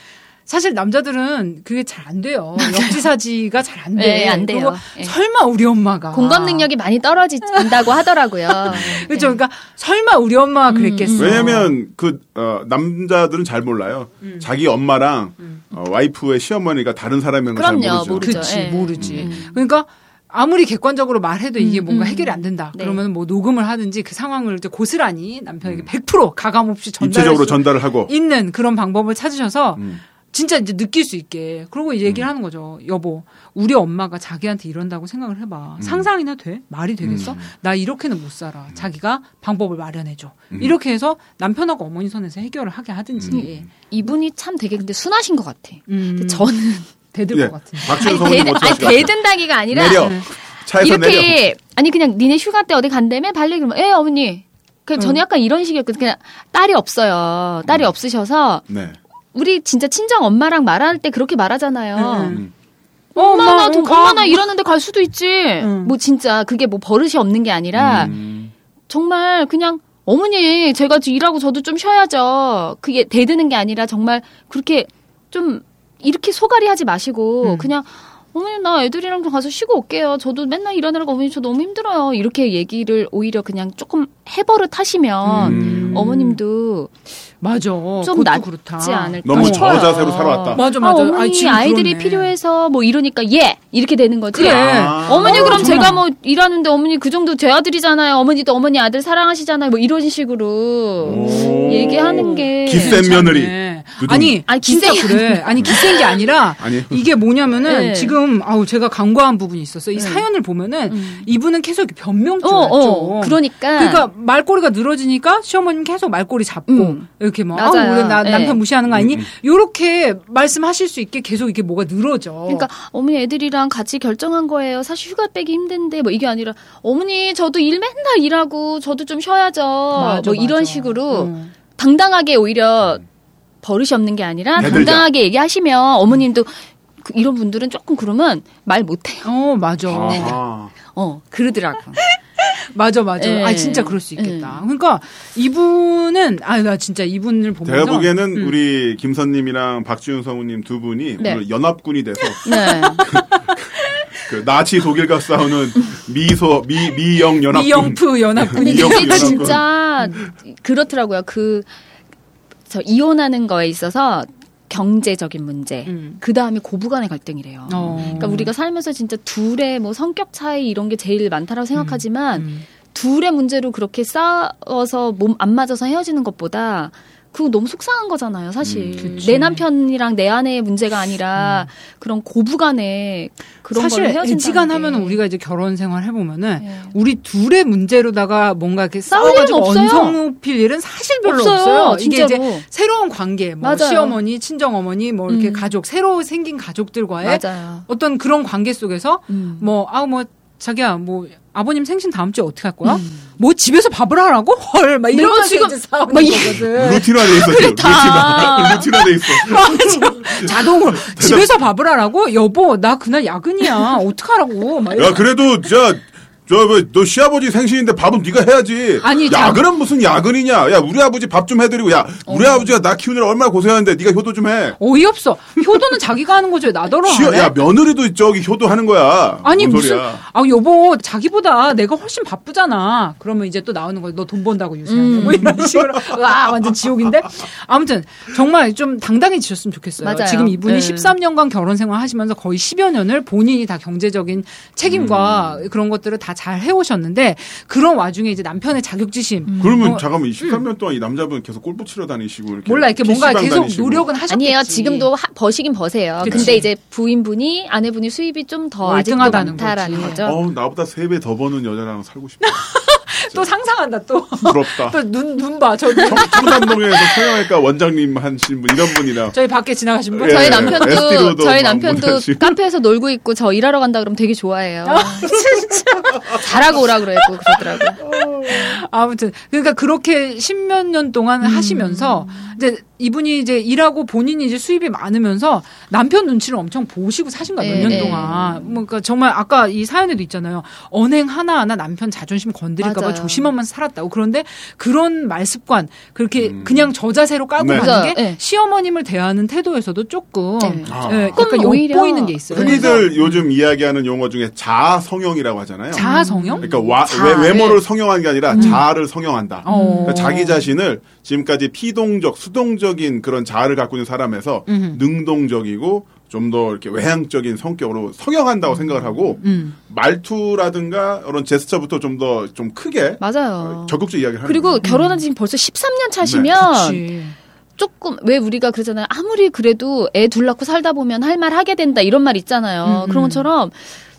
사실 남자들은 그게 잘 안 돼요. 역지사지가 잘 안 돼. (laughs) 네, 안 돼요. 예. 설마 우리 엄마가 공감 능력이 많이 떨어진다고 하더라고요. (laughs) 그렇죠. 그러니까 설마 우리 엄마가 그랬겠어. 음. 왜냐면 그 어, 남자들은 잘 몰라요. 음. 자기 엄마랑 어, 와이프의 시어머니가 다른 사람인 걸잘 모르죠. 모르죠. 그렇지 예. 모르지. 음. 그러니까 아무리 객관적으로 말해도 이게 음, 뭔가 음. 해결이 안 된다. 네. 그러면 뭐 녹음을 하든지 그 상황을 이제 고스란히 남편에게 100% 가감 없이 전달할 입체적으로 수 전달을 하고. 있는 그런 방법을 찾으셔서 음. 진짜 이제 느낄 수 있게 그리고 이제 얘기를 하는 거죠. 여보, 우리 엄마가 자기한테 이런다고 생각을 해봐. 상상이나 돼? 말이 되겠어? 음. 나 이렇게는 못 살아. 자기가 방법을 마련해줘. 이렇게 해서 남편하고 어머니 선에서 해결을 하게 하든지. 이분이 참 되게 근데 순하신 것 같아. 음, 저는 (laughs) 대들 예. 것 같은. 아니, 대든, 어떻게 아니? 대든다기가 아니라 내려. 차에서 내려. 이렇게 아니 그냥 니네 휴가 때 어디 간다며 발리 그러면 에 어머니. 그 저는 약간 이런 식이었거든요. 그냥 딸이 없어요. 딸이 없으셔서 네. 우리 진짜 친정 엄마랑 말할 때 그렇게 말하잖아요. 음. 엄마 나 엄마, 돈- 가. 엄마 나 이러는데 갈 수도 있지. 응. 뭐 진짜 그게 뭐 버릇이 없는 게 아니라 음. 정말 그냥 어머니 제가 지금 일하고 저도 좀 쉬어야죠. 그게 대드는 게 아니라 정말 그렇게 좀 이렇게 소갈이 하지 마시고 음. 그냥 어머니 나 애들이랑 좀 가서 쉬고 올게요. 저도 맨날 일하느라고 어머니 저 너무 힘들어요. 이렇게 얘기를 오히려 그냥 조금 해버릇 하시면 음. 어머님도 맞아. 좀 낫지 그렇다. 않을까 너무 싶어요. 저자세로 살아왔다. 맞아, 아, 맞아. 어머니 아이, 지금 아이들이 그렇네. 필요해서 뭐 이러니까 예 이렇게 되는 거지. 그래. 아. 어머니 어, 그럼 정말. 제가 뭐 일하는데 어머니 그 정도 제 아들이잖아요. 어머니도 어머니 아들 사랑하시잖아요. 뭐 이런 식으로 오. 얘기하는 게 기센. 며느리. 아니, 아니, 진짜 기생이 그래. 아니 기센 게 아니라 (laughs) 아니. 이게 뭐냐면은 네. 지금 아우 제가 간과한 부분이 있었어요. 이 네. 사연을 보면은 음. 이분은 계속 이렇게 변명줄 어. 어. 그러니까. 그러니까 말꼬리가 늘어지니까 시어머님 계속 말꼬리 잡고 음. 이렇게 막 맞아요. 아, 우리 나, 네. 남편 무시하는 거 아니니? 음, 음. 요렇게 말씀하실 수 있게 계속 이게 뭐가 늘어져. 그러니까 어머니 애들이랑 같이 결정한 거예요. 사실 휴가 빼기 힘든데 뭐 이게 아니라 어머니 저도 일 맨날 일하고 저도 좀 쉬어야죠. 맞아, 뭐 이런 맞아. 식으로 음. 당당하게 오히려 버릇이 없는 게 아니라. 당당하게 얘기하시면 어머님도 그 이런 분들은 조금 그러면 말 못해요. 어 맞아. 아. 어 그러더라고. 맞아 맞아. 예. 아 진짜 그럴 수 있겠다. 그러니까 이분은 아 나 진짜 이분을 보면서 제가 보기에는 음. 우리 김선님이랑 박지훈 성우님 두 분이 네. 오늘 연합군이 돼서 (laughs) 네. (laughs) 그 나치 독일과 싸우는 미소 미 미영 연합군 미영프 연합군이 미영 이게 연합군. 진짜 그렇더라고요. 그 저 이혼하는 거에 있어서 경제적인 문제. 음. 그 다음에 고부간의 갈등이래요. 어. 그러니까 우리가 살면서 진짜 둘의 뭐 성격 차이 이런 게 제일 많다라고 생각하지만 음. 둘의 문제로 그렇게 싸워서 몸 안 맞아서 헤어지는 것보다 그거 너무 속상한 거잖아요, 사실. 음. 내 남편이랑 내 아내의 문제가 아니라 그런 고부간에 그런 사실 걸로 헤어진다는 애지간하면 게. 우리가 이제 결혼 생활 해보면은 네. 우리 둘의 문제로다가 뭔가 이렇게 싸워가지고 일은 없어요. 언성 높일 일은 사실 별로 없어요, 없어요. 이게 진짜로. 이제 새로운 관계, 뭐 맞아요. 시어머니, 친정 어머니, 뭐 이렇게 음. 가족, 새로 생긴 가족들과의 맞아요. 어떤 그런 관계 속에서 음. 뭐 아우 뭐 자기야 뭐 아버님 생신 다음 주에 어떻게 할 거야? 음. 뭐 집에서 밥을 하라고? (laughs) 헐, 막 지금 이제 싸우는 막 이- 거거든. 루틴화 돼 있어 지금 다. 루틴화 루틴화 돼 있어 (laughs) 자동으로 집에서 밥을 하라고? 여보, 나 그날 야근이야. 어떡하라고? 막 야. 그래도 진짜 저너 시아버지 생신인데 밥은 네가 해야지. 아니, 자- 야근은 무슨 야근이냐? 야 우리 아버지 밥 좀 해드리고 야 우리 아버지가 나 키우느라 얼마나 고생하는데 네가 효도 좀 해. 어이없어. 효도는 자기가 하는 거죠. 왜 나더러 시어? 야 며느리도 저기 효도하는 거야. 아니 뭔 무슨. 아 여보 자기보다 내가 훨씬 바쁘잖아. 그러면 이제 또 나오는 거야. 너 돈 번다고 유세하냐. 뭐 이런 식으로 와 완전 지옥인데. 아무튼 정말 좀 당당해지셨으면 좋겠어요. 맞아요. 지금 이분이 네. 13년간 결혼 생활 하시면서 거의 10여 년을 본인이 다 경제적인 책임과 음. 그런 것들을 다잘 해오셨는데 그런 와중에 이제 남편의 자격지심. 그러면 어, 잠깐만 23년 동안 이 남자분 계속 골프 치러 다니시고 이렇게 몰라 이렇게 뭔가 계속 다니시고. 노력은 하셨겠지. 아니에요. 지금도 하- 버시긴 버세요. 그치. 근데 이제 부인분이 아내분이 수입이 좀 더 아직도 많다라는 거지. 거죠. 어 나보다 세배더 버는 여자랑 살고 싶다. (laughs) 또 상상한다 또. 부럽다. (laughs) 또 눈 눈 봐. 저 눈. 청- 청담동에서 성형외과 원장님 하신 분 이런 분이랑 저희 밖에 지나가신 분. 예, 저희 남편도 저희 막 남편도. 카페에서 놀고 있고 저 일하러 간다 그러면 되게 좋아해요. 아, 잘하고 오라 그랬고 그러더라고요. 아무튼 그러니까 그렇게 십몇 년 동안 하시면서 이제 이분이 이제 일하고 본인이 이제 수입이 많으면서 남편 눈치를 엄청 보시고 사신 거야 몇 네, 년 네. 동안. 뭐 그러니까 정말 아까 이 사연에도 있잖아요. 언행 하나 하나 남편 자존심 건드릴까봐 맞아요. 조심하면서 살았다고. 그런데 그런 말 습관 그렇게 음. 그냥 저자세로 깔고 네. 가는 맞아요. 게 네. 시어머님을 대하는 태도에서도 조금 네. 아. 예, 약간 오히려 엿보이는 게 있어요. 흔히들 요즘 이야기하는 용어 중에 자아 성형이라고 하잖아요. 자아 성형? 그러니까 와- 외, 모를 성형한 게 아니라 자아를 성형한다. 어. 그러니까 자기 자신을 지금까지 피동적, 수동적인 그런 자아를 갖고 있는 사람에서. 능동적이고 좀 더 이렇게 외향적인 성격으로 성형한다고 생각을 하고 음. 말투라든가 그런 제스처부터 좀더좀 크게 맞아요. 적극적 이야기를 하는 그리고. 결혼한 지 지금 벌써 13년 차시면 음. 그치. 조금 왜 우리가 그러잖아요. 아무리 그래도 애 둘 낳고 살다 보면 할 말 하게 된다 이런 말 있잖아요. 음, 그런 음. 것처럼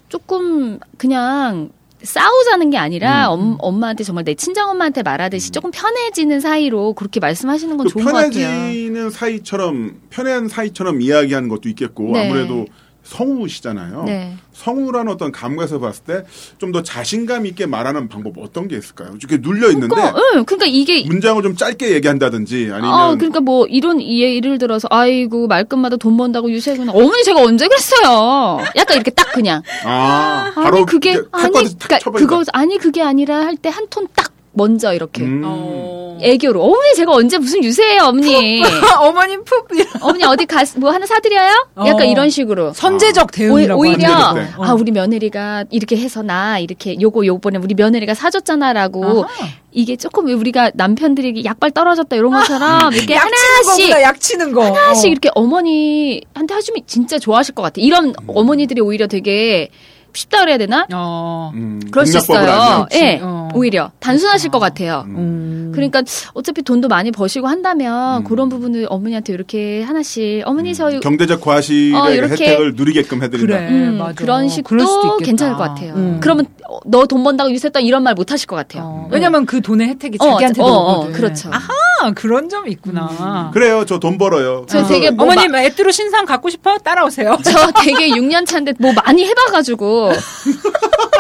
조금 그냥 싸우자는 게 아니라 음. 엄, 엄마한테 정말 내 친정 엄마한테 말하듯이 조금 편해지는 사이로 그렇게 말씀하시는 건그 좋은 것 같아요. 편해지는 사이처럼 편한 사이처럼 이야기하는 것도 있겠고 네. 아무래도 성우시잖아요. 네. 성우라는 어떤 감각에서 봤을 때 좀 더 자신감 있게 말하는 방법 어떤 게 있을까요? 이렇게 눌려 있는데 그러니까, 응, 그러니까 이게 문장을 좀 짧게 얘기한다든지 아니면 어, 그러니까 뭐 이런 예를 들어서 아이고 말끝마다 돈 번다고 유세군 어머니 제가 언제 그랬어요. 약간 이렇게 딱 그냥 아, 아니 바로 그게 이렇게 아니 탁 그러니까. 그거 아니 그게 아니라 할 때 한 톤 딱 먼저 이렇게 음. 어. 애교로 어머니 제가 언제 무슨 유세예요 어머니 어머님 푹 어머니 어디 가 뭐 하나 사드려요? 약간 어. 이런 식으로 선제적 대응이라고 오 히려 하는 네. 거죠. 아 우리 며느리가 이렇게 해서 나 이렇게 요거 요번에 우리 며느리가 사줬잖아 라고 아하. 이게 조금 왜 우리가 남편들이 약발 떨어졌다 이런 것처럼 이렇게 약 하나씩 거구나, 약 치는 거. 하나씩 어. 이렇게 어머니한테 해주면 진짜 좋아하실 것 같아. 이런 어머니들이 오히려 되게 쉽다 그래야 되나? 어. 음, 그럴 수 있어요. 예, 어. 오히려 단순하실 것 같아요. 음. 그러니까 어차피 돈도 많이 버시고 한다면 음. 그런 부분을 어머니한테 이렇게 하나씩 어머니 저희 경제적 과실의 어, 이렇게- 혜택을 누리게끔 해드린다. 그래. 음, 맞아. 그런 식도. 괜찮을 것 같아요. 음. 그러면 너 돈 번다고 유세했다 이런 말 못 하실 것 같아요. 어, 왜냐면 그 돈의 혜택이 어, 자기한테도 어, 어. 그렇죠. 아하, 그런 점이 있구나. 그래요. 저 돈 벌어요. 저 되게 뭐 어머님 에뚜로 신상 갖고 싶어? 따라오세요. 저 되게 6년 차인데 뭐 많이 해봐가지고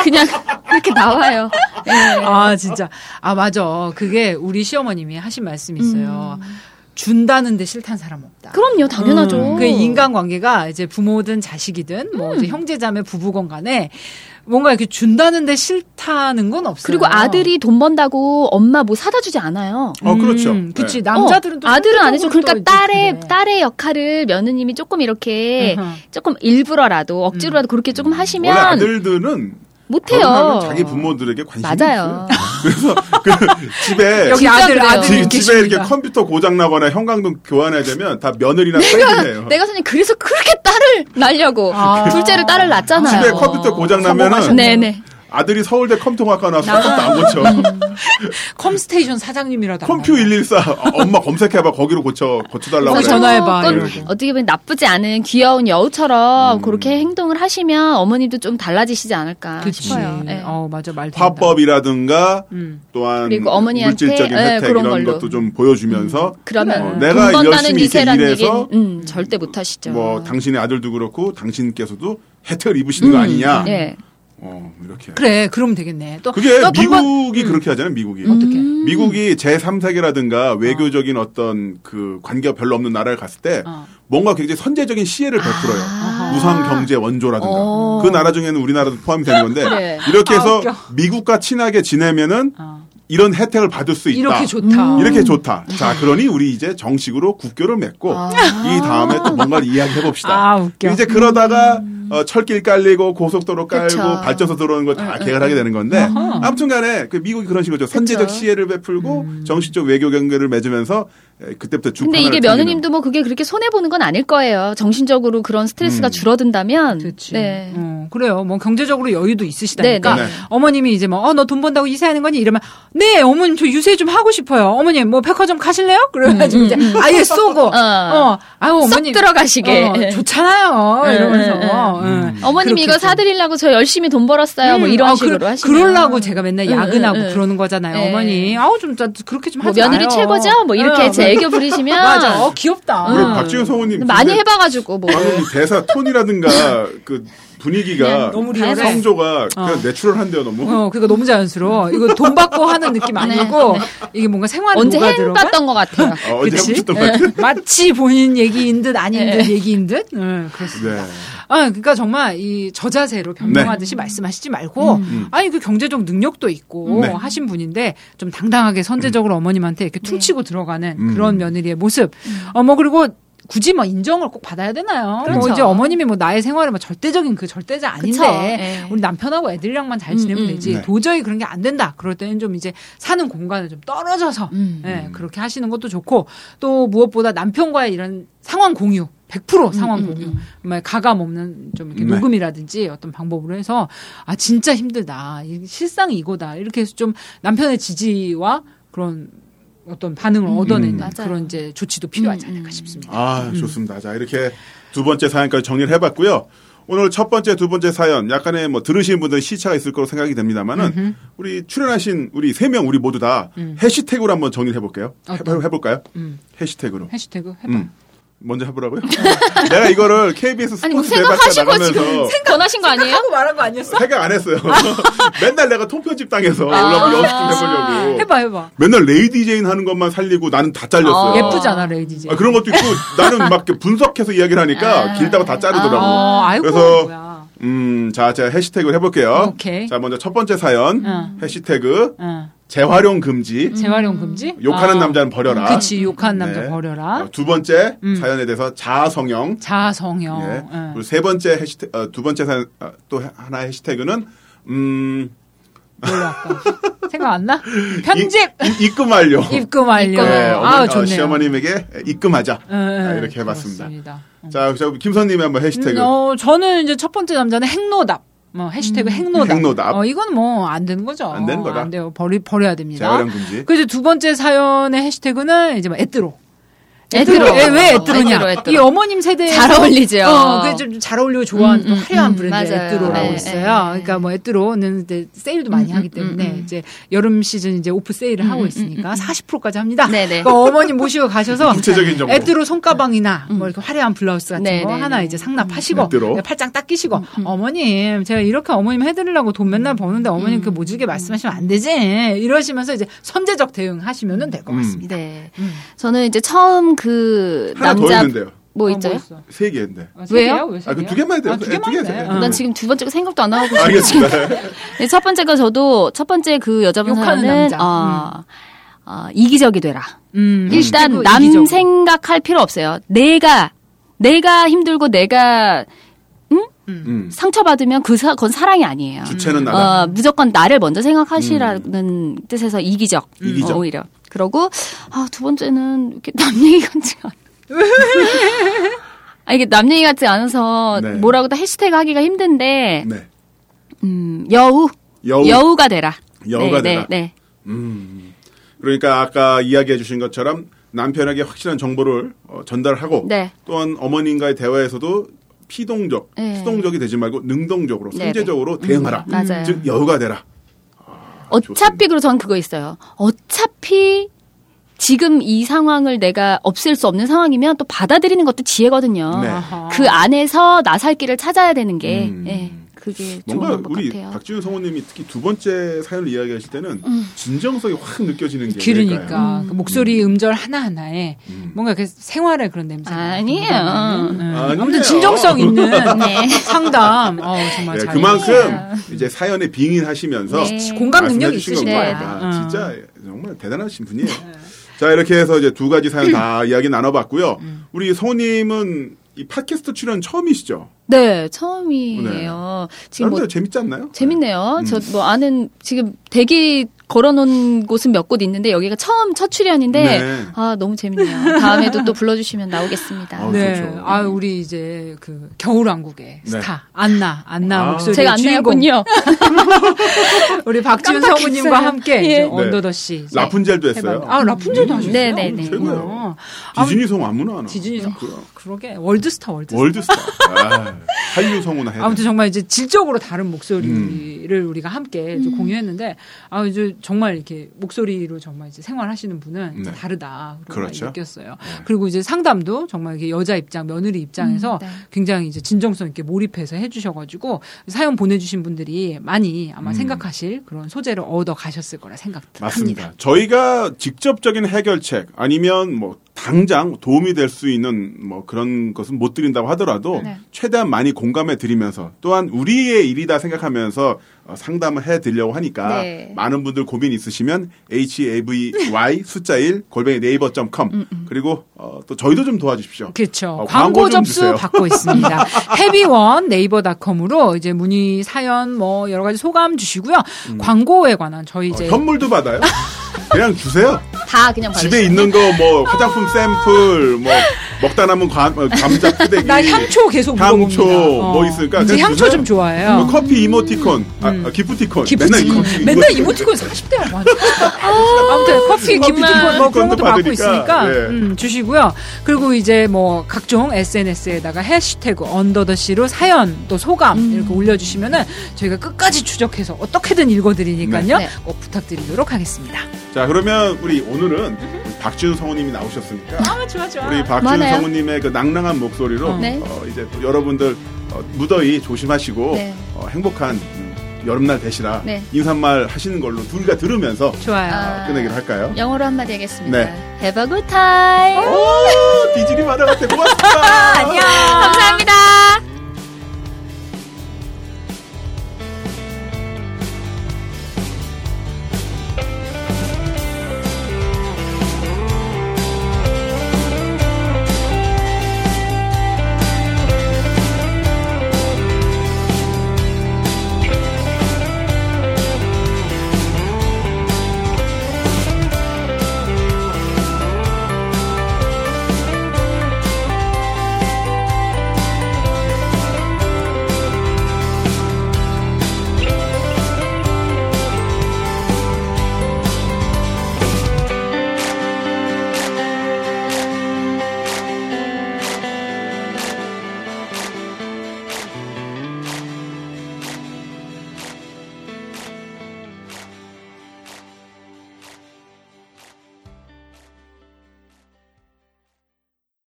그냥 이렇게 나와요. 예. 아 진짜 아 맞아. 그게 우리 시어머님이 하신 말씀이 있어요. 준다는데 싫다는 사람 없다. 그럼요, 당연하죠. 음, 그 인간관계가 이제 부모든 자식이든 뭐 음. 이제 형제자매 부부건 간에 뭔가 이렇게 준다는데 싫다는 건 없어요. 그리고 아들이 돈 번다고 엄마 뭐 사다 주지 않아요. 어, 그렇죠. 음, 그치 네. 남자들은 또 어, 아들은 안 해줘. 그러니까 딸의 그래. 딸의 역할을 며느님이 조금 이렇게 으흠. 조금 일부러라도 억지로라도 그렇게 조금 원래 하시면 아들들은 못해요. 자기 부모들에게 관심이 많아요. 있어요. (laughs) 그래서 그 집에 (laughs) 여기 아들. 아들 집, 집에 이렇게. 컴퓨터 고장 나거나 형광등 교환해야 되면 다 며느리나 딸이에요. (laughs) 내가 선생님 그래서 그렇게 딸을 낳으려고 아. 둘째를 딸을 낳잖아요. 집에 컴퓨터 고장 나면은. 네네. 아들이 서울대 컴퓨터학과 나와서 컴퓨터 안 고쳐. (laughs) 컴스테이션 사장님이라도 컴퓨 114 어, 엄마 검색해봐 거기로 고쳐 고쳐달라고 그래. 전화해봐. 어떻게 보면 나쁘지 않은 귀여운 여우처럼 음. 그렇게 행동을 하시면 어머님도 좀 달라지시지 않을까 그치. 싶어요. 예. 어 맞아 말. 화법이라든가 음. 또한 그리고 어머니한테, 물질적인 예, 혜택 그런 이런 걸로. 것도 좀 보여주면서 그러면 어, 돈 내가 열심히 일해서 음, 절대 못 하시죠. 뭐 당신의 아들도 그렇고 당신께서도 혜택을 입으시는 거 아니냐. 예. 어, 이렇게. 그래 그러면 되겠네. 또 그게 번- 미국이 그렇게 하잖아요. 미국이. 어떻게? 미국이 제3세계라든가 외교적인 어 떤 그 관계가 별로 없는 나라를 갔을 때 어. 뭔가 굉장히 선제적인 시혜를 베풀어요. 아. 우상 경제 원조라든가. 어. 그 나라 중에는 우리나라도 포함이 되는 건데 그래. 이렇게 아, 해서 웃겨. 미국과 친하게 지내면은 어. 이런 혜택을 받을 수 있다. 이렇게 좋다. 이렇게 좋다. 자, 그러니 우리 이제 정식으로 국교를 맺고 아. 이 다음에 또 뭔가를 이야기해 봅시다. 아, 웃겨. 이제 그러다가 어, 철길 깔리고 고속도로 깔고 그쵸. 발전소 들어오는 거다 계획하게 되는 건데 아무튼간에 그 미국이 그런 식으로 선제적. 시혜를 베풀고 정식적 외교 경계를 맺으면서 에, 그때부터 주 근데 이게 며느님도 뭐 그게 그렇게 손해 보는 건 아닐 거예요. 정신적으로 그런 스트레스가 음. 줄어든다면. 그렇지. 네. 어, 그래요. 뭐 경제적으로 여유도 있으시다니까. 네, 네. 어머님이 이제 뭐, 어, 너 돈 번다고 이사하는 거니? 이러면, 네, 어머님 저 유세 좀 하고 싶어요. 어머님 뭐 백화점 가실래요? 그래가지고 이제 아예 쏘고, (laughs) 어, 아유, 음, 쏙 어머님. 들어가시게. 어, 좋잖아요. 네, 이러면서. 네, 네. 어, 어머님 이거 좀. 사드리려고 저 열심히 돈 벌었어요. 뭐 음, 이런 아, 식으로 그러- 하시면. 그러려고 제가 맨날 응, 야근하고 응, 응. 그러는 거잖아요. 네. 어머니. 아우, 좀, 자, 그렇게 좀 뭐 하지 며느리 마요. 최고죠? 뭐 이렇게 어, 제 애교 부리시면. 맞아. 어, 귀엽다. 우리 음. 박지훈 성우님 많이 해봐가지고 뭐. 대사 톤이라든가 (laughs) 그 분위기가 그냥 너무 리얼해. 성조가 그냥 내추럴한데요 너무. 어, 그거 너무 자연스러워. 이거 돈 받고 하는 느낌 아니고, 이게 뭔가 생활 언제 녹아 행 들어간? 봤던 것 같아요. 어, 그치? 같아요. 마치 본인 얘기인 듯 아닌 듯 얘기인 듯? 응, 그렇습니다. 네. 아, 그러니까 정말 이 저자세로 변명하듯이 말씀하시지 말고, 아니, 그 경제적 능력도 있고 네. 하신 분인데, 좀 당당하게 선제적으로 어머님한테 이렇게 퉁치고 들어가는 음. 그런 며느리의 모습. 어, 뭐, 그리고 굳이 뭐 인정을 꼭 받아야 되나요? 뭐 그렇죠. 이제 어머님이 뭐 나의 생활에 뭐 절대적인 그 절대자 아닌데. 예. 우리 남편하고 애들이랑만 잘 지내면 음, 음. 되지 네. 도저히 그런 게 안 된다. 그럴 때는 좀 이제 사는 공간을 좀 떨어져서 음. 예, 그렇게 하시는 것도 좋고 또 무엇보다 남편과의 이런 상황 공유 100% 상황 음, 공유 음. 정말 가감 없는 좀 이렇게 네. 녹음이라든지 어떤 방법으로 해서 아 진짜 힘들다 이 실상이 이거다 이렇게 해서 좀 남편의 지지와 그런 어떤 반응을 얻어내는 맞아요. 그런 이제 조치도 필요하지 음, 않을까 음. 싶습니다. 아, 좋습니다. 자, 이렇게 두 번째 사연까지 정리를 해봤고요. 오늘 첫 번째, 두 번째 사연, 약간의 뭐 들으시는 분들 시차가 있을 거로 생각이 됩니다만은, 우리 출연하신 우리 세 명 우리 모두 다 해시태그로 한번 정리를 해볼게요. 해, 어떤? 해볼까요? 음. 해시태그로. 해시태그 해봐. 음. 먼저 해보라고요? (laughs) 내가 이거를 KBS 아니 뭐 스포츠 대박자 생각하시고 지금 나가면서 권하신 거 아니에요? 하고 말한 거 아니었어? 생각 안 했어요. (laughs) 맨날 내가 통편집 당해서 올라오면 연습 좀 해보려고. 해봐 해봐. 맨날 레이디 제인 하는 것만 살리고 나는 다 잘렸어요. 어. 예쁘잖아 레이디지. 아, 그런 것도 있고 나는 막 이렇게 분석해서 이야기를 하니까 길다고 다 자르더라고. 어, 아이고 그래서 뭐야. 음, 자, 제가 해시태그를 해볼게요. 오케이. 자, 먼저 첫 번째 사연. 응. 해시태그 응. 재활용 금지. 재활용 금지? 욕하는 아. 남자는 버려라. 그치 욕하는 남자 네. 버려라. 어, 두 번째 음. 사연에 대해서 자아성형. 자성형. 예. 응. 그리고 세 번째 해시태그, 어, 두 번째 사연, 어, 또 하나 해시태그는, 음, 뭘로 할까? (laughs) 생각 안 나? 편집 이- 입금 완료. 입금 완료. 네, 아 어, 좋네요. 시어머님에게 입금하자. 아, 이렇게 해봤습니다. 그렇습니다. 응. 자, 저 김선님의 한번 해시태그. 음, 어, 저는 이제 첫 번째 남자는 행노답. 뭐 해시태그 행노답. 행노답. 어, 이건 뭐 안 되는 거죠. 안 되는 거다. 안 돼요. 버리 버려야 됩니다. 재활용 금지. 그래서 두 번째 사연의 해시태그는 이제 뭐 애뜨로. 애뜨로. 애, 왜 애뜨로냐? 애뜨로, 애뜨로. 이 어머님 세대에 잘 어울리죠. 어, 그게 좀잘 어울리고 좋아하는 음, 또 음, 화려한 음, 브랜드 맞아요. 애뜨로라고 네, 있어요. 네, 네. 그러니까 뭐 애뜨로는 이제 세일도 많이 음, 하기 음, 때문에 음, 음. 이제 여름 시즌 이제 오프 세일을 하고 있으니까 40%까지 합니다. 네, 네. 그러니까 어머님 모시고 가셔서 (laughs) 구체적인 정보. 애뜨로 손가방이나 뭐 이렇게 화려한 블라우스 같은 네, 거 네, 하나 네. 이제 상납하시고. 네, 팔짱 딱 끼시고 어머님 제가 이렇게 어머님 해드리려고 돈 맨날 버는데 어머님 그 모질게 말씀하시면 안 되지 이러시면서 이제 선제적 대응하시면 될것 음. 같습니다. 네. 저는 이제 처음 그 남자 있는데요. 뭐 어, 있죠? 있어? 세 개인데. 아, 세 왜요? 왜세 아, 그? 두 개만 해도 돼요. 아, 두 네, 두 개만 해. 해도 어. 난 지금 두 번째가 생각도 안 나고 알겠습니다. 네, 첫 번째가 저도 첫 번째 그 여자분 사연은 남자. 어, 어, 이기적이 되라. 음, 일단 남 이기적으로. 생각할 필요 없어요. 내가 내가 힘들고 내가 음. 상처받으면 그 사, 그건 사랑이 아니에요. 주체는 나다. 어, 무조건 나를 먼저 생각하시라는 뜻에서 이기적. 이기적. 어, 오히려. 그러고, 아, 두 번째는 이렇게 (laughs) 남 얘기 같지 않아. 아, 이게 남 얘기 같지 않아서 네. 뭐라고 다 해시태그 하기가 힘든데, 네. 음, 여우. 여우. 가 되라. 여우가 네, 되라. 네, 네. 음. 그러니까 아까 이야기해 주신 것처럼 남편에게 확실한 정보를 어, 전달하고 네. 또한 어머님과의 대화에서도 피동적, 네. 수동적이 되지 말고 능동적으로, 네, 선제적으로 대응하라. 음, 맞아요. 즉 여우가 되라. 어차피 그리고 저는 그거 있어요. 어차피 지금 이 상황을 내가 없앨 수 없는 상황이면 또 받아들이는 것도 지혜거든요. 네. 그 안에서 나살 길을 찾아야 되는 게 음. 예, 그게 뭔가 우리 같아요. 박지훈 성우님이 특히 두 번째 사연을 이야기하실 때는 음. 진정성이 확 느껴지는 게 그러니까 왜일까요? 그 목소리 음절 하나 하나에 음. 뭔가 그 생활의 그런 냄새가 아니에요. 묻어나는, 음. 아니에요. 아무튼 진정성 있는 (laughs) 네. 상담. 어, 정말 네, 잘 그만큼 이제 사연에 빙의하시면서 네. 공감 능력이 있으신 거예요. 어. 진짜 정말 대단하신 분이에요. 자 이렇게 해서 이제 두 가지 사연 다 (clears throat) 이야기 나눠봤고요. 우리 성우님은 이 팟캐스트 출연 처음이시죠? 네, 처음이에요. 지금 뭐 재밌지 않나요? 재밌네요. 음. 저뭐 아는 지금 대기 걸어놓은 곳은 몇 곳 있는데 여기가 처음 첫 출연인데 네. 아 너무 재밌네요. 다음에도 또 불러주시면 나오겠습니다. 아우, 네. 좋죠. 아, 우리 이제 그 겨울왕국의 네. 스타 안나 안나 아. 목소리 제가 안나 했군요. (laughs) 우리 박지윤 깜빡했어요. 성우님과 함께 이제 예. 언더더 씨 라푼젤도 했어요. 해봤는데. 아 라푼젤도 하셨어요. 네, 네, 네. 최고예요. 어. 디즈니 성우 아무나 하나. 디즈니 성. 그러게 월드스타 월드스타. 월드스타. 아, 한류 성우나 해야 아무튼 돼. 정말 이제 질적으로 다른 목소리를 음. 우리가 함께 이제 공유했는데 아 이제 정말 이렇게 목소리로 정말 이제 생활하시는 분은 네. 다르다 그런 그렇죠. 걸 느꼈어요. 그리고 이제 상담도 정말 이렇게 여자 입장 며느리 입장에서 음, 네. 굉장히 이제 진정성 있게 몰입해서 해주셔가지고 사연 보내주신 분들이 많이 아마 음. 생각하실 그런 소재를 얻어 가셨을 거라 생각합니다. 맞습니다. 저희가 직접적인 해결책 아니면 뭐 당장 도움이 될 수 있는 뭐 그런 것은 못 드린다고 하더라도 네. 최대한 많이 공감해 드리면서 또한 우리의 일이다 생각하면서 어, 상담을 해 드리려고 하니까 네. 많은 분들 고민 있으시면 havy 숫자 1 골뱅이 네이버.com 그리고 어, 또 저희도 좀 도와주십시오. 그렇죠. 어, 광고, 광고 좀 접수 주세요. 받고 있습니다. (laughs) 해비원 네이버닷컴으로 이제 문의 사연 뭐 여러 가지 소감 주시고요. 광고에 관한 저희 어, 이제 현물도 받아요. 그냥 주세요. 다 그냥 집에 받으시면 있는 거 뭐 화장품 샘플 뭐 먹다 남은 감, 어, 감자 (laughs) 푸대기 나 향초 계속 향초 물어봅니다. 어. 뭐 있으니까 이제 그냥 향초 주세요. 좀 좋아해요. 뭐 커피 이모티콘 아, 아, 기프티콘 맨날 기프티콘. 커피 맨날 이모티콘 40대야. 맞아. 아무튼 커피, 기프티콘 뭐 그런 것도 받고 있으니까 예. 음, 주시고요. 그리고 이제 뭐 각종 SNS에다가 해시태그 언더더씨로 사연 또 소감 이렇게 올려주시면은 저희가 끝까지 추적해서 어떻게든 읽어드리니까요. 네. 꼭 부탁드리도록 하겠습니다. 자 그러면 우리 오늘은 우리 박지훈 성우님이 나오셨으니까 아 좋아 좋아. 우리 박지훈 많아요. 성우님의 그 낭낭한 목소리로 어. 네. 어, 이제 또 여러분들 어, 무더위 조심하시고 네. 어, 행복한 음, 여름날 되시라 네. 인사말 하시는 걸로 둘다 들으면서 좋아요. 아. 끝내기로 할까요? 영어로 한마디 하겠습니다. 네. Have a good time. 오, 디지리 마다 같아 고맙습니다. (laughs) 안녕. 감사합니다.